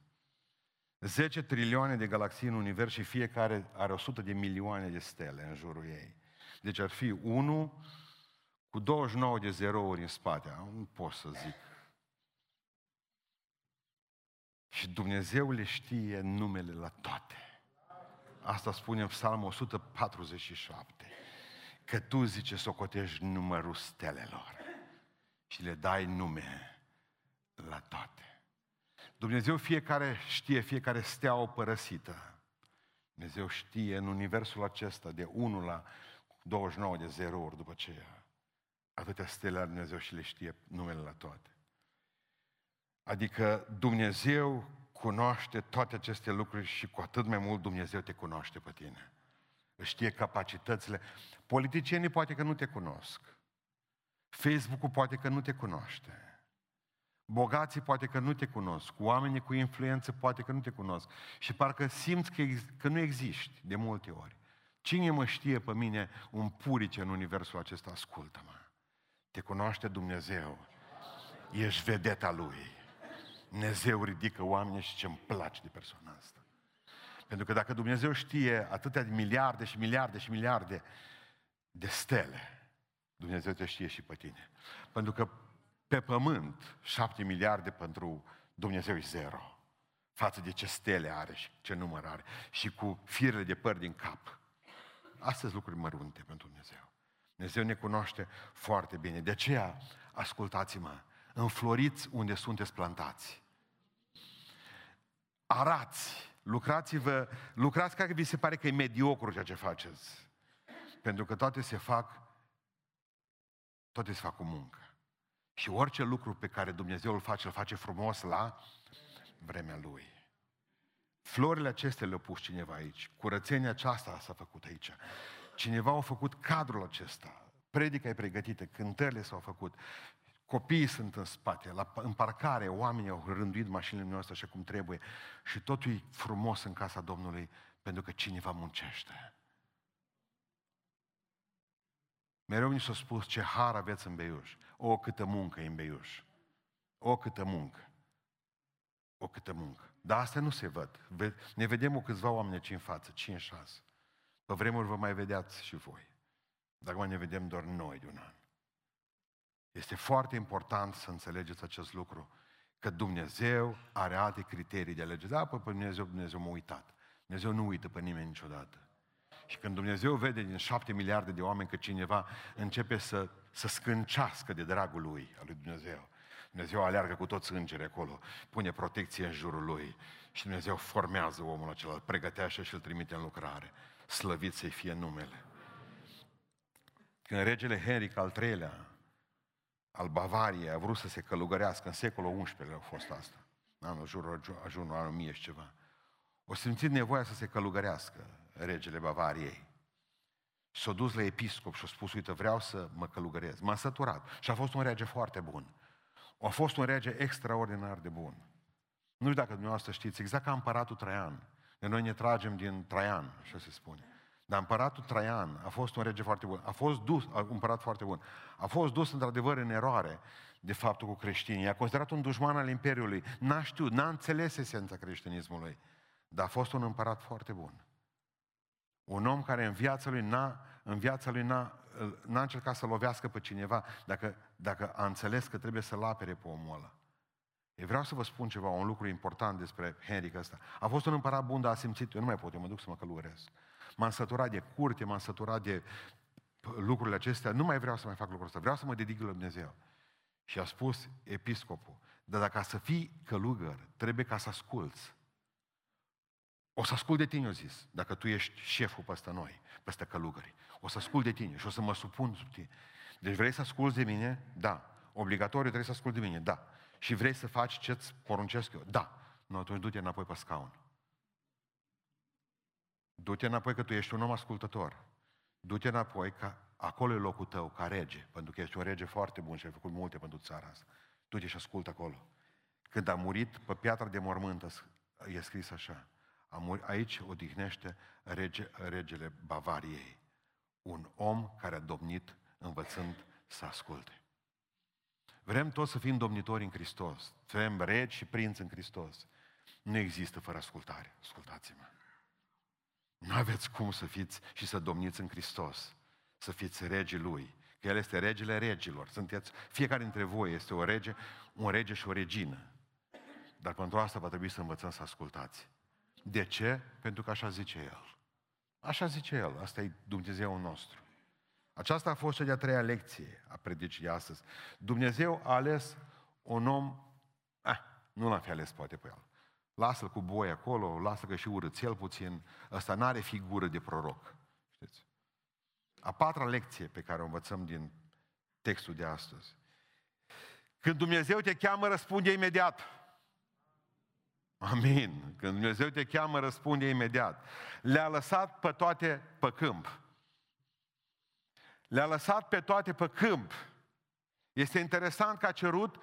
10 trilioane de galaxii în univers și fiecare are 100 de milioane de stele în jurul ei. Deci ar fi 1 cu 29 de zerouri în spate. Nu pot să zic. Și Dumnezeu le știe numele la toate. Asta spune în Psalmul 147. Că tu, zice, socotești numărul stelelor. și le dai nume la toate. Dumnezeu fiecare știe fiecare steaua părăsită. Dumnezeu știe în universul acesta de 1 la 29 de zerouri după aceea. Atâtea stele la Dumnezeu și le știe numele la toate. Adică Dumnezeu cunoaște toate aceste lucruri și cu atât mai mult Dumnezeu te cunoaște pe tine. Știe capacitățile. Politicienii poate că nu te cunosc. Facebook-ul poate că nu te cunoaște. Bogații poate că nu te cunosc. Oamenii cu influență poate că nu te cunosc. Și parcă simți că, ex- că nu existi de multe ori. Cine mă știe pe mine un purice în universul acesta? Ascultă-mă. Te cunoaște Dumnezeu. Ești vedeta Lui. Dumnezeu ridică oameni și ce-mi place de persoana asta. Pentru că dacă Dumnezeu știe atâtea de miliarde și miliarde și miliarde de stele, Dumnezeu te știe și pe tine. Pentru că pe pământ, șapte miliarde pentru Dumnezeu e zero. Față de ce stele are și ce număr are. Și cu firele de păr din cap. Astăzi lucruri mărunte pentru Dumnezeu. Dumnezeu ne cunoaște foarte bine. De aceea, ascultați-mă, înfloriți unde sunteți plantați. Arați, lucrați-vă, lucrați ca că vi se pare că e mediocru ceea ce faceți. Pentru că toate se fac, toate se fac cu muncă. Și orice lucru pe care Dumnezeu îl face, îl face frumos la vremea Lui. Florile acestea le-a pus cineva aici. Curățenia aceasta s-a făcut aici. Cineva a făcut cadrul acesta. Predica e pregătită, cântările s-au făcut. Copiii sunt în spate, la, în parcare, oamenii au rânduit mașinile noastre așa cum trebuie și totul e frumos în casa Domnului pentru că cineva muncește. Mereu mi s-a spus ce har aveți în Beiuș. O, câtă muncă e în Beiuș. O, câtă muncă. O, câtă muncă. Dar asta nu se văd. Ne vedem o câțiva oameni aici în față, 5-6. Pe vremuri vă mai vedeați și voi. Dar acum ne vedem doar noi de un an. Este foarte important să înțelegeți acest lucru, că Dumnezeu are alte criterii de alegere. Da, pe Dumnezeu, Dumnezeu m-a uitat. Dumnezeu nu uită pe nimeni niciodată. Și când Dumnezeu vede din șapte miliarde de oameni că cineva începe să, să scâncească de dragul lui, al lui Dumnezeu, Dumnezeu aleargă cu toți îngerii acolo, pune protecție în jurul lui și Dumnezeu formează omul acela, îl pregătește și îl trimite în lucrare. Slăvit să-i fie numele. Când regele Henric al III-lea al Bavariei a vrut să se călugărească, în secolul XI a fost asta, anul jur, ajunul anul mie și ceva, o simțit nevoia să se călugărească regele Bavariei. Și s-a dus la episcop și a spus, uite, vreau să mă călugărez. M-a săturat. Și a fost un rege foarte bun. A fost un rege extraordinar de bun. Nu știu dacă dumneavoastră știți, exact ca împăratul Traian. De noi ne tragem din Traian, așa se spune. Dar împăratul Traian a fost un rege foarte bun. A fost dus, un împărat foarte bun. A fost dus într-adevăr în eroare de faptul cu creștinii. A considerat un dușman al Imperiului. N-a știut, n-a înțeles esența creștinismului. Dar a fost un împărat foarte bun. Un om care în viața lui n-a, în viața lui n-a, n-a încercat să lovească pe cineva dacă, dacă a înțeles că trebuie să-l apere pe omul ăla. Eu vreau să vă spun ceva, un lucru important despre Henric ăsta. A fost un împărat bun, dar a simțit, eu nu mai pot, eu mă duc să mă călugăresc. M-am săturat de curte, m-am săturat de lucrurile acestea, nu mai vreau să mai fac lucrul ăsta, vreau să mă dedic la Dumnezeu. Și a spus episcopul, dar dacă să fii călugăr, trebuie ca să asculți. O să ascult de tine, eu zis, dacă tu ești șeful peste noi, peste călugări. O să ascult de tine și o să mă supun sub tine. Deci vrei să asculți de mine? Da. Obligatoriu trebuie să asculti de mine? Da. Și vrei să faci ce-ți poruncesc eu? Da. Nu, atunci du-te înapoi pe scaun. Du-te înapoi că tu ești un om ascultător. Du-te înapoi că acolo e locul tău, ca rege, pentru că ești un rege foarte bun și ai făcut multe pentru țara asta. Du-te și ascultă acolo. Când a murit pe piatra de mormântă, e scris așa, a murit, aici odihnește rege, regele Bavariei, un om care a domnit învățând să asculte. Vrem toți să fim domnitori în Hristos. Vrem regi și prinți în Hristos. Nu există fără ascultare. Ascultați-mă. Nu aveți cum să fiți și să domniți în Hristos, să fiți regii Lui, că El este regele regilor. Sunteți, fiecare dintre voi este o rege, un rege și o regină. Dar pentru asta va trebui să învățăm să ascultați. De ce? Pentru că așa zice El. Așa zice El, asta e Dumnezeu nostru. Aceasta a fost cea de-a treia lecție a predicii de astăzi. Dumnezeu a ales un om, ah, nu l-a fi ales poate pe el. Lasă-l cu boi acolo, lasă că și urățel puțin. Ăsta n-are figură de proroc. Știți? A patra lecție pe care o învățăm din textul de astăzi. Când Dumnezeu te cheamă, răspunde imediat. Amin. Când Dumnezeu te cheamă, răspunde imediat. Le-a lăsat pe toate pe câmp. Le-a lăsat pe toate pe câmp. Este interesant că a cerut,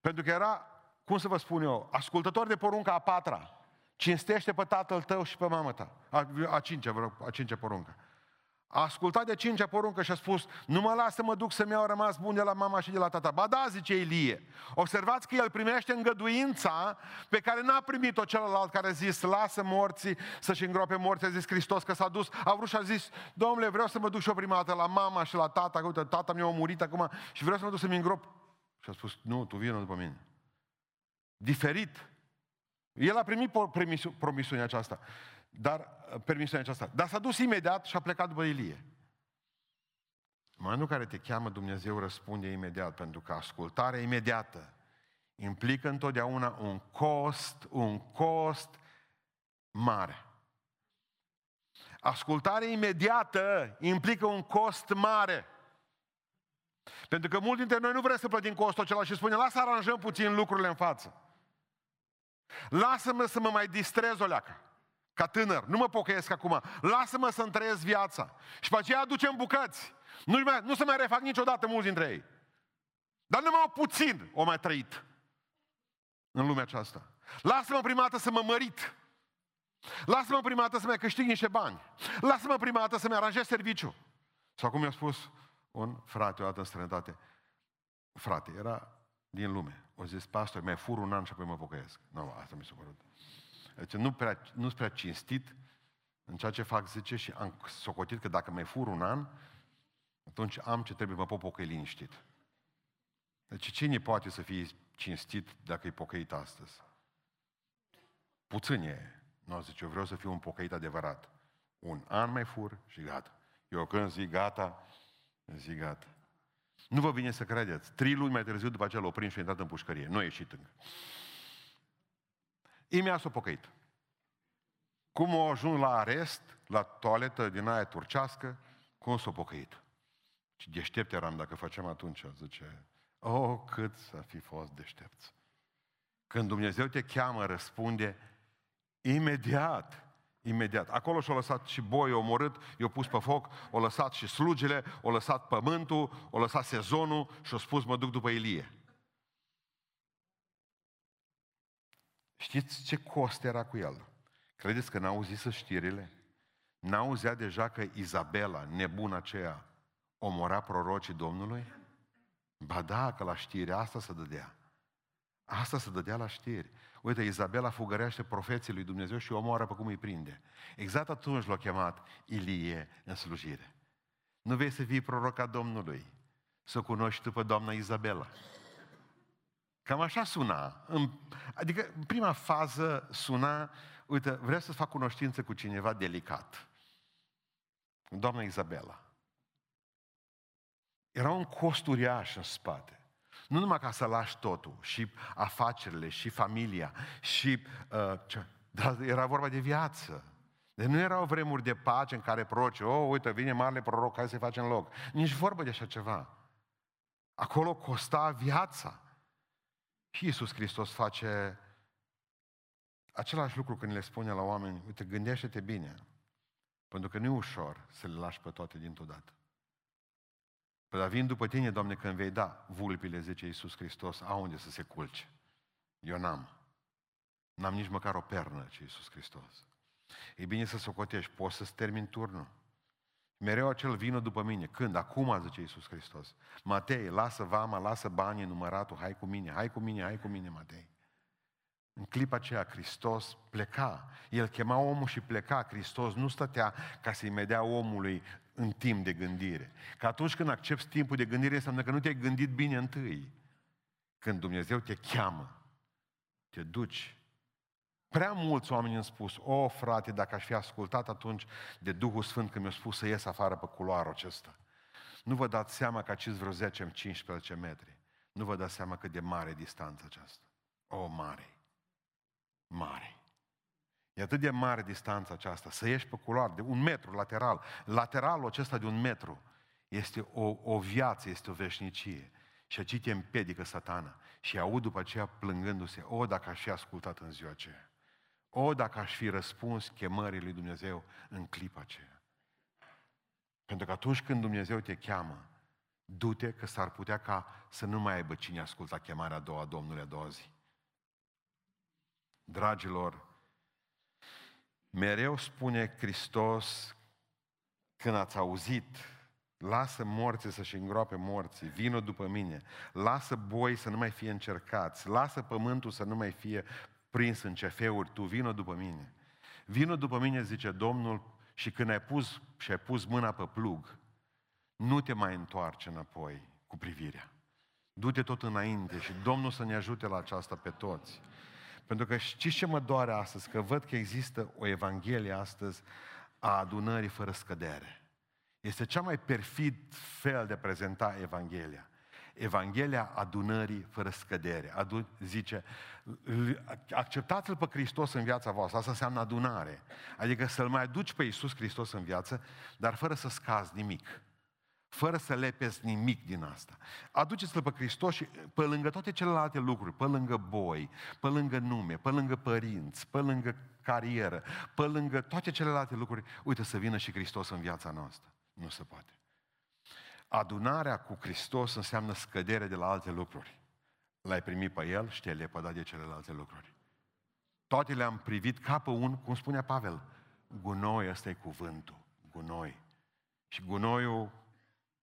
pentru că era, cum să vă spun eu, ascultător de porunca a patra. Cinstește pe tatăl tău și pe mama ta. A, a cincea, a cincea poruncă. A ascultat de cincea poruncă și a spus, nu mă las să mă duc să-mi iau rămas bun de la mama și de la tata. Ba da, zice Ilie. Observați că el primește îngăduința pe care n-a primit-o celălalt care a zis, lasă morții să-și îngrope morții. A zis Hristos că s-a dus, a vrut și a zis, domnule, vreau să mă duc și o prima dată la mama și la tata, că uite, tata mi-a murit acum și vreau să mă duc să-mi îngrop. Și a spus, nu, tu vină după mine. Diferit. El a primit promisiunea aceasta. Dar, uh, permisiunea aceasta. Dar s-a dus imediat și a plecat după Ilie. În momentul în care te cheamă Dumnezeu, răspunde imediat, pentru că ascultarea imediată implică întotdeauna un cost, un cost mare. Ascultarea imediată implică un cost mare. Pentru că mulți dintre noi nu vrem să plătim costul acela și spune, lasă aranjăm puțin lucrurile în față. Lasă-mă să mă mai distrez o leacă ca tânăr, nu mă pocăiesc acum, lasă-mă să-mi trăiesc viața. Și pe aceea aducem bucăți. Nu, mai, nu se mai refac niciodată mulți dintre ei. Dar numai puțin o mai trăit în lumea aceasta. Lasă-mă primată să mă mărit. Lasă-mă primată să mai câștig niște bani. Lasă-mă primată să-mi aranjez serviciu. Sau cum mi-a spus un frate o dată în străinătate. Frate, era din lume. O zis, pastor, mai fur un an și apoi mă pocăiesc. Nu, no, asta mi s-a părut. Deci nu prea, nu prea cinstit în ceea ce fac, zice, și am socotit că dacă mai fur un an, atunci am ce trebuie, mă pot pocăi liniștit. Deci cine poate să fie cinstit dacă e pocăit astăzi? Puțin e. Nu, zice, eu vreau să fiu un pocăit adevărat. Un an mai fur și gata. Eu când zic gata, zic gata. Nu vă vine să credeți. Trei luni mai târziu după aceea l-au prins și a intrat în pușcărie. Nu a ieșit încă. Imediat s-a pocăit. Cum a ajuns la arest, la toaletă din aia turcească, cum s-a pocăit. Și deștept eram dacă facem atunci, zice, oh, cât să fi fost deștepți. Când Dumnezeu te cheamă, răspunde imediat. Imediat. Acolo și-a lăsat și boi, omorât, i-a pus pe foc, o lăsat și slugile, o lăsat pământul, o lăsat sezonul și a spus, mă duc după Ilie. Știți ce cost era cu el? Credeți că n-au zis știrile? N-auzea deja că Izabela, nebuna aceea, omora prorocii Domnului? Ba da, că la știri asta se dădea. Asta se dădea la știri. Uite, Izabela fugărește profeții lui Dumnezeu și omoară pe cum îi prinde. Exact atunci l-a chemat Ilie în slujire. Nu vei să fii proroca Domnului, să cunoști tu pe doamna Izabela. Cam așa suna. Adică, în prima fază suna, uite, vreau să fac cunoștință cu cineva delicat. Doamna Izabela. Era un cost uriaș în spate. Nu numai ca să lași totul, și afacerile, și familia, și... Uh, ce, dar era vorba de viață. Deci nu erau vremuri de pace în care proroci, oh, uite, vine marele proroc, hai să-i facem loc. Nici vorbă de așa ceva. Acolo costa viața. Și Iisus Hristos face același lucru când le spune la oameni, uite, gândește-te bine, pentru că nu e ușor să le lași pe toate dintr-o dată. Păi dar vin după tine, Doamne, când vei da vulpile, zice Iisus Hristos, au unde să se culce. Eu n-am. N-am nici măcar o pernă, ce Iisus Hristos. E bine să socotești, poți să-ți termin turnul. Mereu acel vină după mine. Când? Acum, zice Iisus Hristos. Matei, lasă vama, lasă banii, număratul, hai cu mine, hai cu mine, hai cu mine, Matei. În clipa aceea, Hristos pleca. El chema omul și pleca. Hristos nu stătea ca să-i medea omului în timp de gândire. Că atunci când accepti timpul de gândire, înseamnă că nu te-ai gândit bine întâi. Când Dumnezeu te cheamă, te duci Prea mulți oameni îmi spus, o frate, dacă aș fi ascultat atunci de Duhul Sfânt când mi-a spus să ies afară pe culoarul acesta. Nu vă dați seama că aceți vreo 10-15 metri. Nu vă dați seama cât de mare e distanța aceasta. O, mare. Mare. E atât de mare distanța aceasta, să ieși pe culoare de un metru lateral. Lateralul acesta de un metru este o, o viață, este o veșnicie. Și aici te împedică satana. Și aud după aceea plângându-se, o, dacă aș fi ascultat în ziua aceea. O, dacă aș fi răspuns chemării lui Dumnezeu în clipa aceea. Pentru că atunci când Dumnezeu te cheamă, du-te că s-ar putea ca să nu mai aibă cine asculta chemarea a doua Domnului a doua zi. Dragilor, mereu spune Hristos când ați auzit Lasă morții să-și îngroape morții, vină după mine. Lasă boi să nu mai fie încercați. Lasă pământul să nu mai fie prins în cefeuri. Tu vină după mine. Vină după mine, zice Domnul, și când ai pus și ai pus mâna pe plug, nu te mai întoarce înapoi cu privirea. Du-te tot înainte și Domnul să ne ajute la aceasta pe toți. Pentru că știți ce mă doare astăzi? Că văd că există o evanghelie astăzi a adunării fără scădere. Este cea mai perfid fel de a prezenta Evanghelia. Evanghelia adunării fără scădere. Adu- zice, acceptați-L pe Hristos în viața voastră. Asta înseamnă adunare. Adică să-L mai aduci pe Iisus Hristos în viață, dar fără să scazi nimic. Fără să lepezi nimic din asta. Aduceți-L pe Hristos și pe lângă toate celelalte lucruri, pe lângă boi, pe lângă nume, pe lângă părinți, pe lângă carieră, pe lângă toate celelalte lucruri, uite să vină și Hristos în viața noastră. Nu se poate. Adunarea cu Hristos înseamnă scădere de la alte lucruri. L-ai primit pe El și te-ai lepădat de celelalte lucruri. Toate le-am privit ca pe un, cum spunea Pavel, gunoi, ăsta e cuvântul, gunoi. Și gunoiul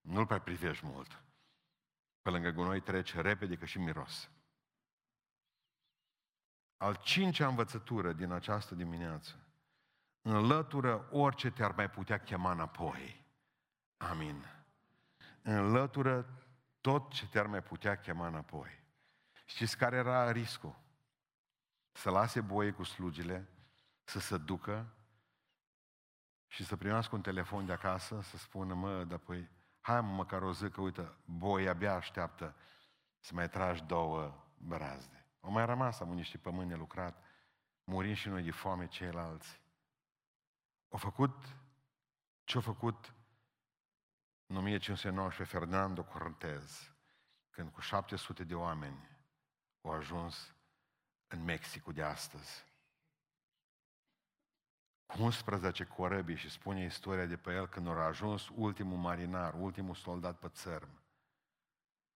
nu-l prea privești mult. Pe lângă gunoi trece repede că și miros. Al cincea învățătură din această dimineață. Înlătură orice te-ar mai putea chema înapoi. Amin. Înlătură tot ce te-ar mai putea chema înapoi. Știți care era riscul? Să lase boie cu slugile, să se ducă și să primească un telefon de acasă, să spună, mă, dar păi, hai mă, măcar o zi, că uite, boi abia așteaptă să mai tragi două brazde. O mai rămas, am niște pămâni nelucrat, murim și noi de foame ceilalți. Au făcut ce-au făcut în 1519 Fernando Cortez, când cu 700 de oameni au ajuns în Mexicul de astăzi. Cu 11 corăbii și spune istoria de pe el când a ajuns ultimul marinar, ultimul soldat pe țărm.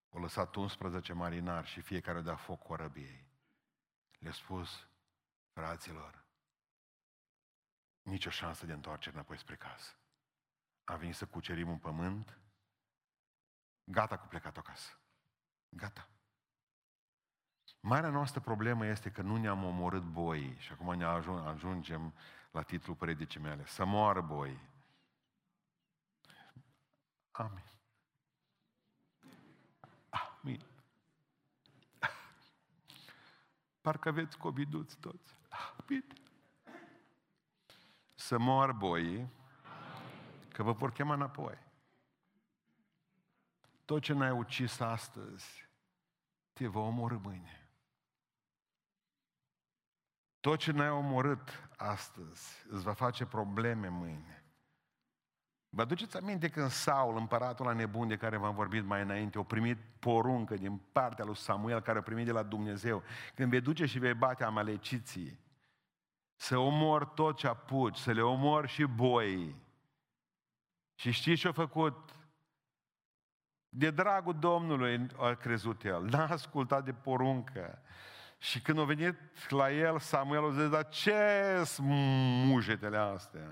Au lăsat 11 marinari și fiecare dea foc corăbiei. Le-a spus, fraților, nicio șansă de întoarcere înapoi spre casă a venit să cucerim un pământ, gata cu plecat acasă. Gata. Marea noastră problemă este că nu ne-am omorât boi și acum ne ajungem la titlul predicii mele. Să moară boi. Amin. Amin. Parcă aveți coviduți toți. Amin. Să moară boii că vă vor chema înapoi. Tot ce n-ai ucis astăzi, te va omorâ mâine. Tot ce n-ai omorât astăzi îți va face probleme mâine. Vă aduceți aminte când Saul, împăratul la nebun de care v-am vorbit mai înainte, a primit poruncă din partea lui Samuel, care a primit de la Dumnezeu, când vei duce și vei bate amaleciții, să omor tot ce apuci, să le omor și boii, și știți ce a făcut? De dragul Domnului a crezut el. N-a ascultat de poruncă. Și când a venit la el, Samuel a zis, dar ce mujetele astea?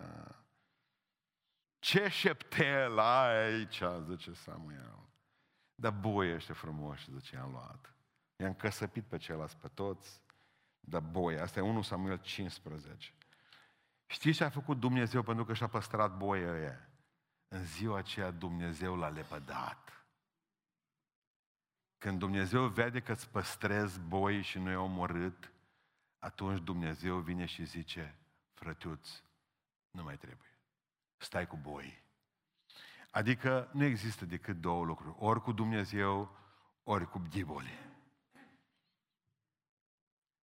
Ce șeptel ai aici, zice Samuel. Dar boi ăștia frumoși, zice, i-am luat. I-am căsăpit pe ceilalți, pe toți, dar boi. Asta e 1 Samuel 15. Știți ce a făcut Dumnezeu pentru că și-a păstrat boii ăia? În ziua aceea Dumnezeu l-a lepădat. Când Dumnezeu vede că îți păstrezi boi și nu i omorât, atunci Dumnezeu vine și zice, frătuț, nu mai trebuie. Stai cu boi. Adică nu există decât două lucruri. Ori cu Dumnezeu, ori cu ghibole.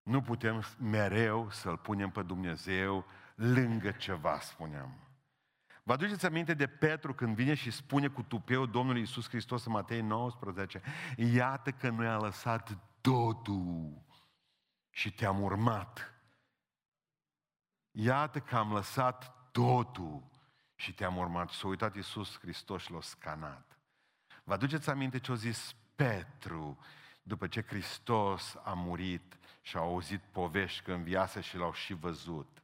Nu putem mereu să-L punem pe Dumnezeu lângă ceva, spuneam. Vă aduceți aminte de Petru când vine și spune cu tupeu Domnului Iisus Hristos în Matei 19, iată că noi a lăsat totul și te-am urmat. Iată că am lăsat totul și te-am urmat. Și s-a uitat Iisus Hristos și l-a scanat. Vă aduceți aminte ce a zis Petru după ce Hristos a murit și a auzit povești că înviase și l-au și văzut.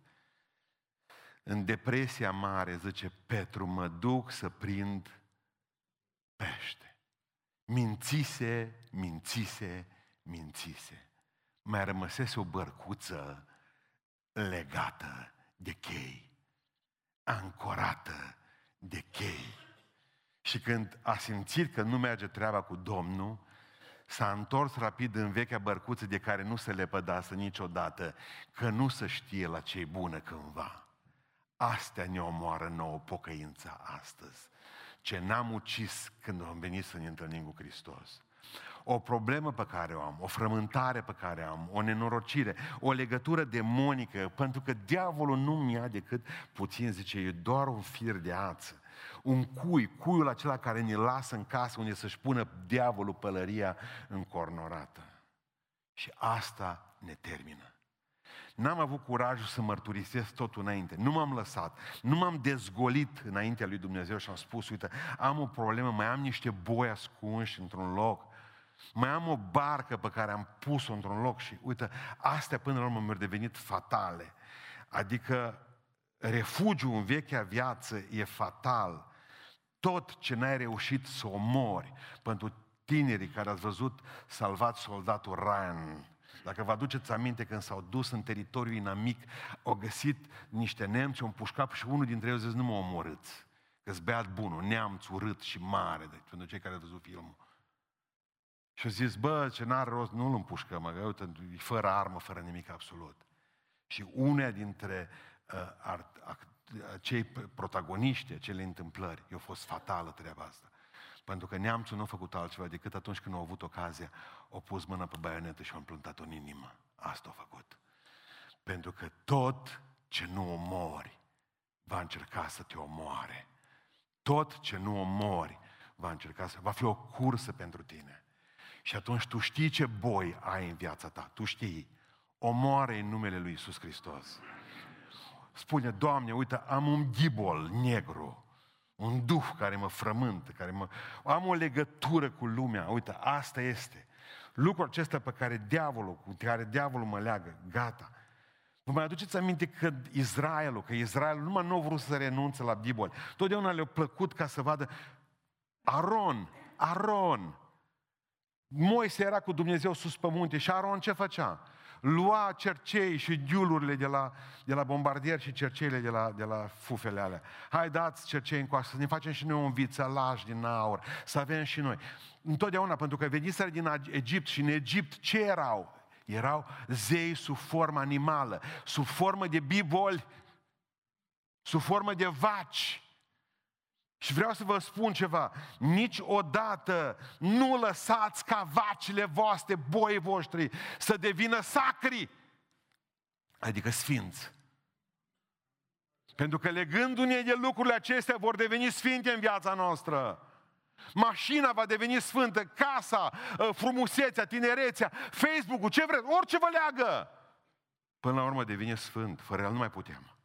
În depresia mare, zice Petru, mă duc să prind pește. Mințise, mințise, mințise. Mai rămăsese o bărcuță legată de chei, ancorată de chei. Și când a simțit că nu merge treaba cu Domnul, s-a întors rapid în vechea bărcuță de care nu se lepădase niciodată, că nu se știe la ce bună cândva. Astea ne omoară nouă pocăința astăzi. Ce n-am ucis când am venit să ne întâlnim cu Hristos. O problemă pe care o am, o frământare pe care am, o nenorocire, o legătură demonică, pentru că diavolul nu mi ia decât puțin, zice, e doar un fir de ață un cui, cuiul acela care ne lasă în casă unde să-și pună diavolul pălăria încornorată. Și asta ne termină. N-am avut curajul să mărturisesc totul înainte. Nu m-am lăsat. Nu m-am dezgolit înaintea lui Dumnezeu și am spus, uite, am o problemă, mai am niște boi ascunși într-un loc, mai am o barcă pe care am pus-o într-un loc și, uite, astea până la urmă mi-au devenit fatale. Adică refugiul în vechea viață e fatal. Tot ce n-ai reușit să omori pentru tinerii care ați văzut salvat soldatul Ryan, dacă vă aduceți aminte când s-au dus în teritoriul inamic, au găsit niște nemți, au împușcat și unul dintre ei a zis, nu mă omorâți, că-s beat bunul, neamț urât și mare, deci, pentru cei care au văzut filmul. Și au zis, bă, ce n-are rost, nu-l împușcăm, mă, uite, fără armă, fără nimic absolut. Și unea dintre uh, cei protagoniști acele întâmplări, i-a fost fatală treaba asta. Pentru că neamțul nu a făcut altceva decât atunci când au avut ocazia, au pus mâna pe baionetă și au împlântat-o în inimă. Asta a făcut. Pentru că tot ce nu omori va încerca să te omoare. Tot ce nu omori va încerca să... va fi o cursă pentru tine. Și atunci tu știi ce boi ai în viața ta. Tu știi. Omoare în numele lui Isus Hristos. Spune, Doamne, uite, am un ghibol negru un duh care mă frământă, care mă... Am o legătură cu lumea, uite, asta este. Lucrul acesta pe care diavolul, cu care diavolul mă leagă, gata. Vă mai aduceți aminte că Israelul, că Israelul numai nu a vrut să renunțe la Bibol. Totdeauna le-a plăcut ca să vadă Aron, Aron. Moise era cu Dumnezeu sus pe munte și Aron ce făcea? Lua cercei și ghiulurile de la, de la bombardier și cerceile de la, de la fufele alea. Hai dați cercei în coastă, să ne facem și noi un vițelaj din aur, să avem și noi. Întotdeauna, pentru că veniseră din Egipt și în Egipt ce erau? Erau zei sub formă animală, sub formă de biboli, sub formă de vaci. Și vreau să vă spun ceva, niciodată nu lăsați ca vacile voastre, boii voștri, să devină sacri, adică sfinți. Pentru că legându-ne de lucrurile acestea vor deveni sfinte în viața noastră. Mașina va deveni sfântă, casa, ă, frumusețea, tinerețea, Facebook-ul, ce vreți, orice vă leagă. Până la urmă devine sfânt, fără el nu mai putem.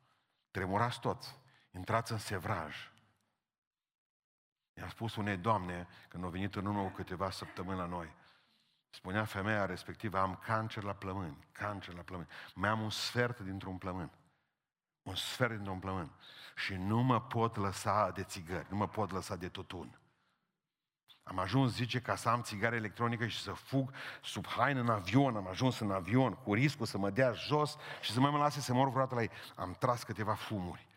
Tremurați toți, intrați în sevraj. I-am spus unei doamne, când au venit în urmă câteva săptămâni la noi, spunea femeia respectivă, am cancer la plămâni, cancer la plămâni. Mai am un sfert dintr-un plămân. Un sfert dintr-un plămân. Și nu mă pot lăsa de țigări, nu mă pot lăsa de tutun. Am ajuns, zice, ca să am țigară electronică și să fug sub haină în avion, am ajuns în avion cu riscul să mă dea jos și să mai mă lase să mor vreodată la ei. Am tras câteva fumuri.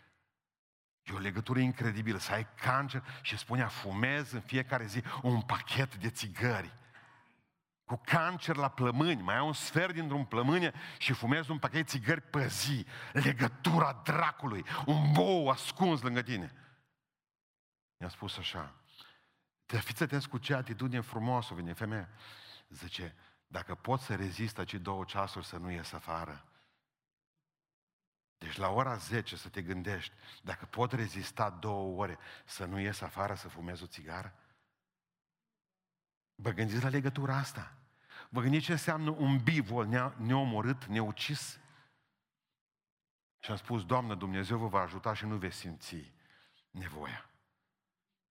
E o legătură incredibilă, să ai cancer și spunea, fumez în fiecare zi un pachet de țigări. Cu cancer la plămâni, mai ai un sfert dintr-un plămâne și fumezi un pachet de țigări pe zi. Legătura dracului, un bou ascuns lângă tine. Mi-a spus așa, te fiți atenți cu ce atitudine frumoasă vine femeia. Zice, dacă pot să rezist acei două ceasuri să nu ies afară, deci la ora 10 să te gândești, dacă pot rezista două ore să nu ies afară să fumez o țigară? Vă gândiți la legătura asta? Vă gândiți ce înseamnă un bivol neomorât, neucis? Și am spus, Doamnă, Dumnezeu vă va ajuta și nu veți simți nevoia.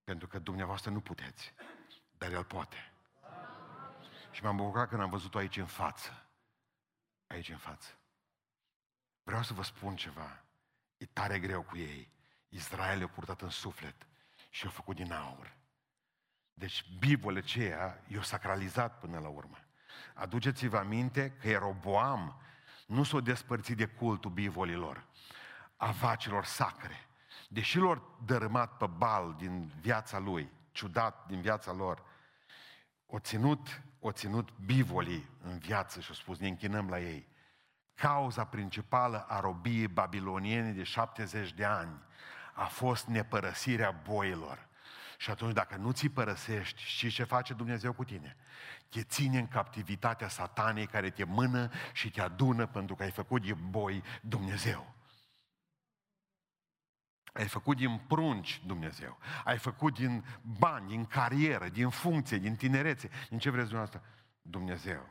Pentru că dumneavoastră nu puteți, dar El poate. Și m-am bucurat când am văzut-o aici în față. Aici în față. Vreau să vă spun ceva. E tare greu cu ei. Israel i-a purtat în suflet și i-a făcut din aur. Deci Biblia aceea i-a sacralizat până la urmă. Aduceți-vă aminte că Eroboam nu s-a despărțit de cultul bivolilor, a vacilor sacre. Deși lor dărâmat pe bal din viața lui, ciudat din viața lor, o ținut, o ținut bivolii în viață și au spus, ne închinăm la ei. Cauza principală a robiei babiloniene de 70 de ani a fost nepărăsirea boilor. Și atunci dacă nu ți părăsești, și ce face Dumnezeu cu tine? Te ține în captivitatea satanei care te mână și te adună pentru că ai făcut de boi Dumnezeu. Ai făcut din prunci Dumnezeu. Ai făcut din bani, din carieră, din funcție, din tinerețe. Din ce vreți dumneavoastră? Dumnezeu.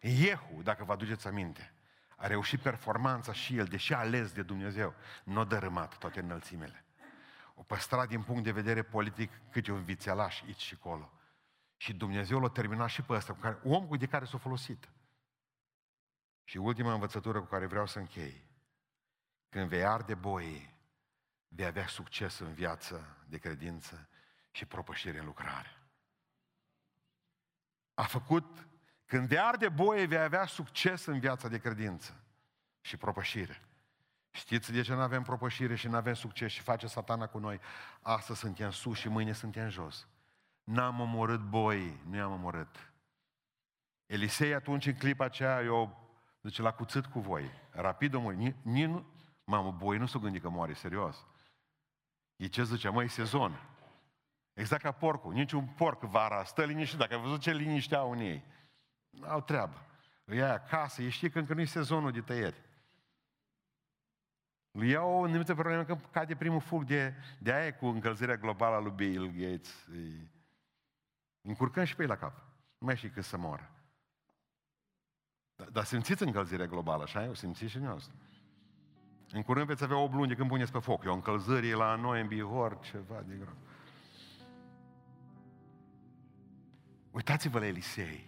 Iehu, dacă vă aduceți aminte, a reușit performanța și el, deși a ales de Dumnezeu, nu a dărâmat toate înălțimele. O păstrat din punct de vedere politic câte un vițelaș aici și acolo. Și Dumnezeu l-a terminat și pe ăsta, cu care, omul de care s-a folosit. Și ultima învățătură cu care vreau să închei. Când vei arde boii, vei avea succes în viață de credință și propășire în lucrare. A făcut, când vei arde boie, vei avea succes în viața de credință și propășire. Știți de ce nu avem propășire și nu avem succes și face satana cu noi? Astăzi suntem sus și mâine suntem jos. N-am omorât boi, nu i-am omorât. Elisei atunci, în clipa aceea, eu, zice, la cuțit cu voi. Rapid o muri. Ni, nu, mamă, boi nu s-o gândi că moare, serios. E ce zice, măi, sezon. Exact ca porcul. Niciun porc vara stă liniștit. Dacă ai văzut ce liniște au în ei. Au treabă. Îi ai acasă, e știi că încă nu e sezonul de tăieri. Lui iau o anumită problemă că cade primul fug de, de aia cu încălzirea globală a lui Bill Gates. Îi încurcăm și pe ei la cap. Nu mai știi cât să moară. Dar, dar simțiți încălzirea globală, așa? O simțiți și noastră. În curând veți avea o luni de când puneți pe foc. E o încălzire la noi în Bihor, ceva de grav. Uitați-vă la Elisei.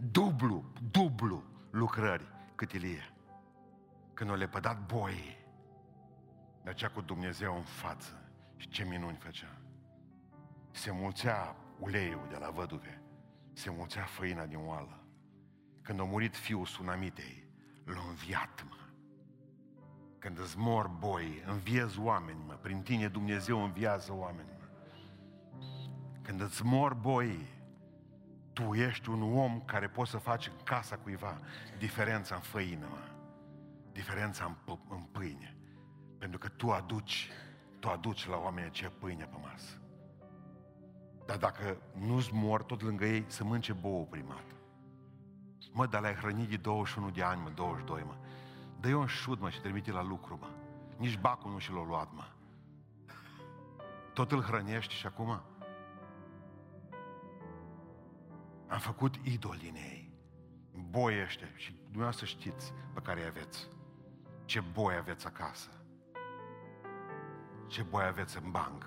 Dublu, dublu lucrări cât Ilie. Când o lepădat boii, mergea cu Dumnezeu în față și ce minuni făcea. Se mulțea uleiul de la văduve, se mulțea făina din oală. Când a murit fiul Sunamitei, l-a înviat, mă. Când îți mor boi, înviezi oameni, mă. Prin tine Dumnezeu înviază oameni, mă. Când îți mor boi, tu ești un om care poți să faci în casa cuiva diferența în făină, mă. Diferența în, p- în pâine. Pentru că tu aduci, tu aduci la oameni ce pâine pe masă. Dar dacă nu-ți mor tot lângă ei, să mânce bouă primat. Mă, dar le-ai hrănit de 21 de ani, mă, 22, mă. Dă-i un șut, mă, și trimite la lucru, mă. Nici bacul nu și l-a luat, mă. Tot îl hrănești și acum? Am făcut idoli din ei. Boi ăștia. Și dumneavoastră știți pe care îi aveți. Ce boi aveți acasă. Ce boi aveți în bancă.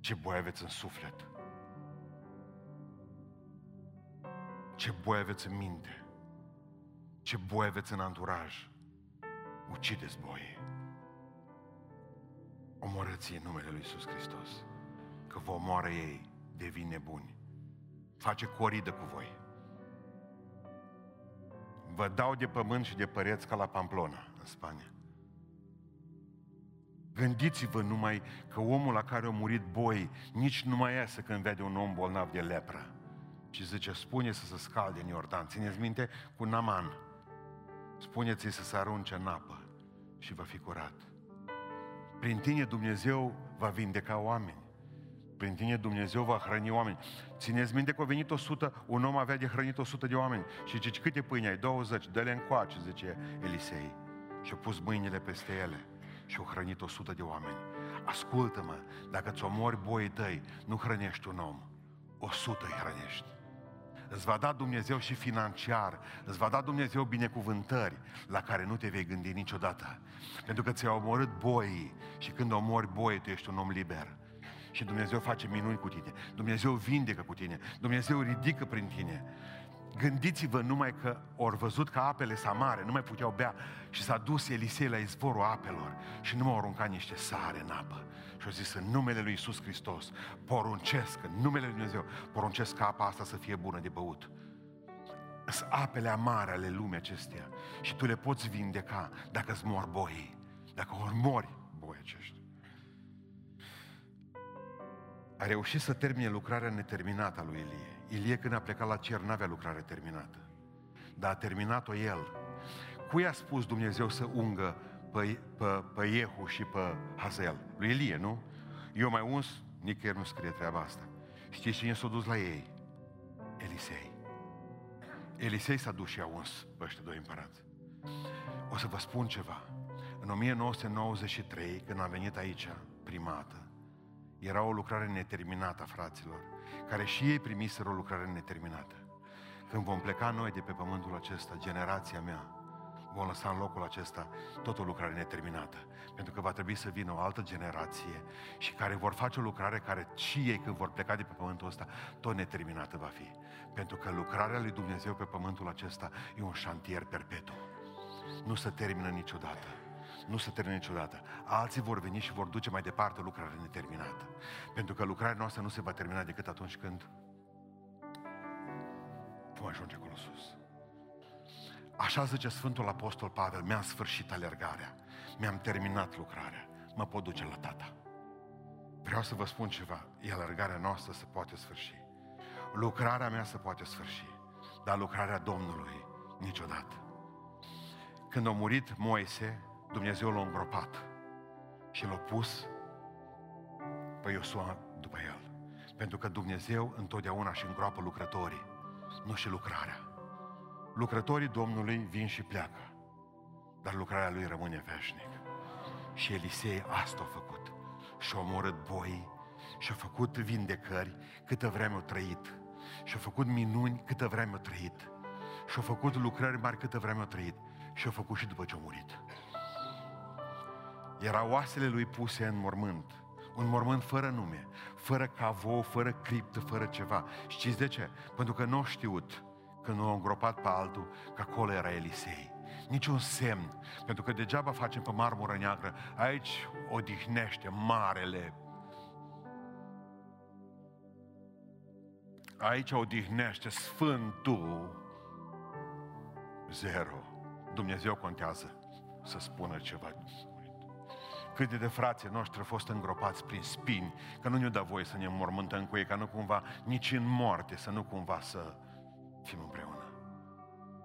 Ce boi aveți în suflet. Ce boi aveți în minte. Ce boi aveți în anturaj. Ucideți boie. Omorâți în numele Lui Iisus Hristos. Că vă omoară ei, devin nebuni. Face coridă cu voi. Vă dau de pământ și de păreți ca la Pamplona, în Spania. Gândiți-vă numai că omul la care a murit boi nici nu mai iasă când vede un om bolnav de lepră. Ci zice, spune să se scalde în Iordan. Țineți minte cu Naman. Spuneți-i să se arunce în apă și va fi curat. Prin tine Dumnezeu va vindeca oameni. Prin tine Dumnezeu va hrăni oameni. Țineți minte că a venit 100, un om avea de hrănit 100 de oameni. Și zice, câte pâine ai? 20, dă-le încoace, zice Elisei. Și a pus mâinile peste ele și au hrănit 100 de oameni. Ascultă-mă, dacă ți omori boii tăi, nu hrănești un om, 100 îi hrănești. Îți va da Dumnezeu și financiar, îți va da Dumnezeu binecuvântări la care nu te vei gândi niciodată. Pentru că ți-au omorât boii și când omori boii, tu ești un om liber. Și Dumnezeu face minuni cu tine. Dumnezeu vindecă cu tine. Dumnezeu ridică prin tine. Gândiți-vă numai că ori văzut că apele s mare, nu mai puteau bea și s-a dus Elisei la izvorul apelor și nu m-au aruncat niște sare în apă. Și au zis, în numele lui Isus Hristos, poruncesc, în numele lui Dumnezeu, poruncesc ca apa asta să fie bună de băut. Sunt apele amare ale lumii acestea și tu le poți vindeca dacă îți mor boii, dacă ori mori boi aceștia. A reușit să termine lucrarea neterminată a lui Ilie. Ilie când a plecat la cer n-avea lucrare terminată. Dar a terminat-o el. Cui a spus Dumnezeu să ungă pe, pe, pe Iehu și pe Hazel? Lui Ilie, nu? Eu mai uns, nicăieri nu scrie treaba asta. Știți cine s-a dus la ei? Elisei. Elisei s-a dus și a uns pe ăștia doi împărați. O să vă spun ceva. În 1993, când am venit aici, primată, era o lucrare neterminată a fraților, care și ei primiseră o lucrare neterminată. Când vom pleca noi de pe pământul acesta, generația mea, vom lăsa în locul acesta tot o lucrare neterminată. Pentru că va trebui să vină o altă generație și care vor face o lucrare care și ei când vor pleca de pe pământul ăsta, tot neterminată va fi. Pentru că lucrarea lui Dumnezeu pe pământul acesta e un șantier perpetu. Nu se termină niciodată nu se termină niciodată. Alții vor veni și vor duce mai departe o lucrare neterminată. Pentru că lucrarea noastră nu se va termina decât atunci când vom ajunge acolo sus. Așa zice Sfântul Apostol Pavel, mi-am sfârșit alergarea, mi-am terminat lucrarea, mă pot duce la tata. Vreau să vă spun ceva, e alergarea noastră se poate sfârși. Lucrarea mea se poate sfârși, dar lucrarea Domnului niciodată. Când a murit Moise, Dumnezeu l-a îngropat și l-a pus pe Iosua după el. Pentru că Dumnezeu întotdeauna și îngroapă lucrătorii, nu și lucrarea. Lucrătorii Domnului vin și pleacă, dar lucrarea lui rămâne veșnic. Și Elisei asta a făcut. Și-a omorât boi, și-a făcut vindecări câtă vreme a trăit. Și-a făcut minuni câtă vreme a trăit. Și-a făcut lucrări mari câtă vreme a trăit. Și-a făcut și după ce a murit. Erau oasele lui puse în mormânt. Un mormânt fără nume, fără cavou, fără criptă, fără ceva. Știți de ce? Pentru că nu au știut când nu au îngropat pe altul că acolo era Elisei. Niciun semn. Pentru că degeaba facem pe marmură neagră. Aici odihnește marele Aici odihnește Sfântul Zero. Dumnezeu contează să spună ceva câte de frații noștri au fost îngropați prin spini, că nu ne-o da voie să ne mormântăm cu ei, ca nu cumva nici în moarte, să nu cumva să fim împreună.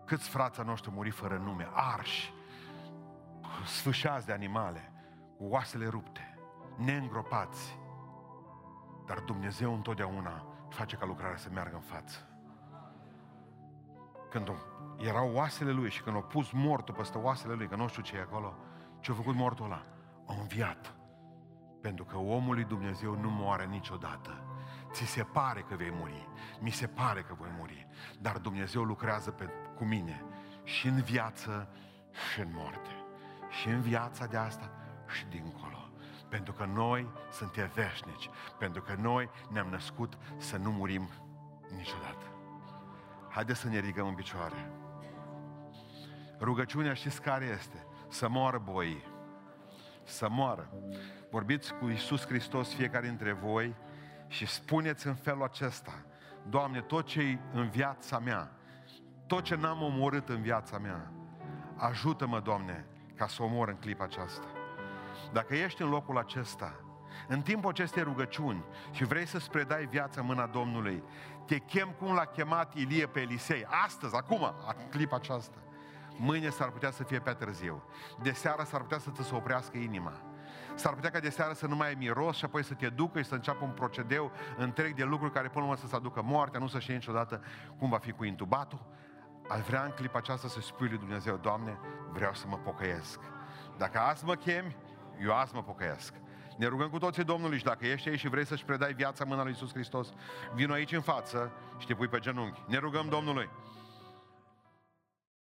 Câți frații noștri au murit fără nume, arși, sfâșați de animale, cu oasele rupte, neîngropați. Dar Dumnezeu întotdeauna face ca lucrarea să meargă în față. Când erau oasele lui și când au pus mortul peste oasele lui, că nu știu ce e acolo, ce a făcut mortul ăla? A înviat. Pentru că omul lui Dumnezeu nu moare niciodată. Ți se pare că vei muri, mi se pare că voi muri, dar Dumnezeu lucrează pe, cu mine și în viață și în moarte. Și în viața de asta și dincolo. Pentru că noi suntem veșnici, pentru că noi ne-am născut să nu murim niciodată. Haideți să ne ridicăm în picioare. Rugăciunea știți care este? Să moară boii să moară. Vorbiți cu Iisus Hristos fiecare dintre voi și spuneți în felul acesta, Doamne, tot ce în viața mea, tot ce n-am omorât în viața mea, ajută-mă, Doamne, ca să omor în clipa aceasta. Dacă ești în locul acesta, în timpul acestei rugăciuni și vrei să-ți predai viața în mâna Domnului, te chem cum l-a chemat Ilie pe Elisei, astăzi, acum, în clipa aceasta. Mâine s-ar putea să fie pe târziu. De seară s-ar putea să ți se oprească inima. S-ar putea ca de seară să nu mai ai miros și apoi să te ducă și să înceapă un procedeu întreg de lucruri care până la urmă să se aducă moartea, nu să știe niciodată cum va fi cu intubatul. Ai vrea în clipa aceasta să spui lui Dumnezeu, Doamne, vreau să mă pocăiesc. Dacă azi mă chemi, eu azi mă pocăiesc. Ne rugăm cu toții Domnului și dacă ești aici și vrei să-și predai viața mâna lui Iisus Hristos, vino aici în față și te pui pe genunchi. Ne rugăm Domnului.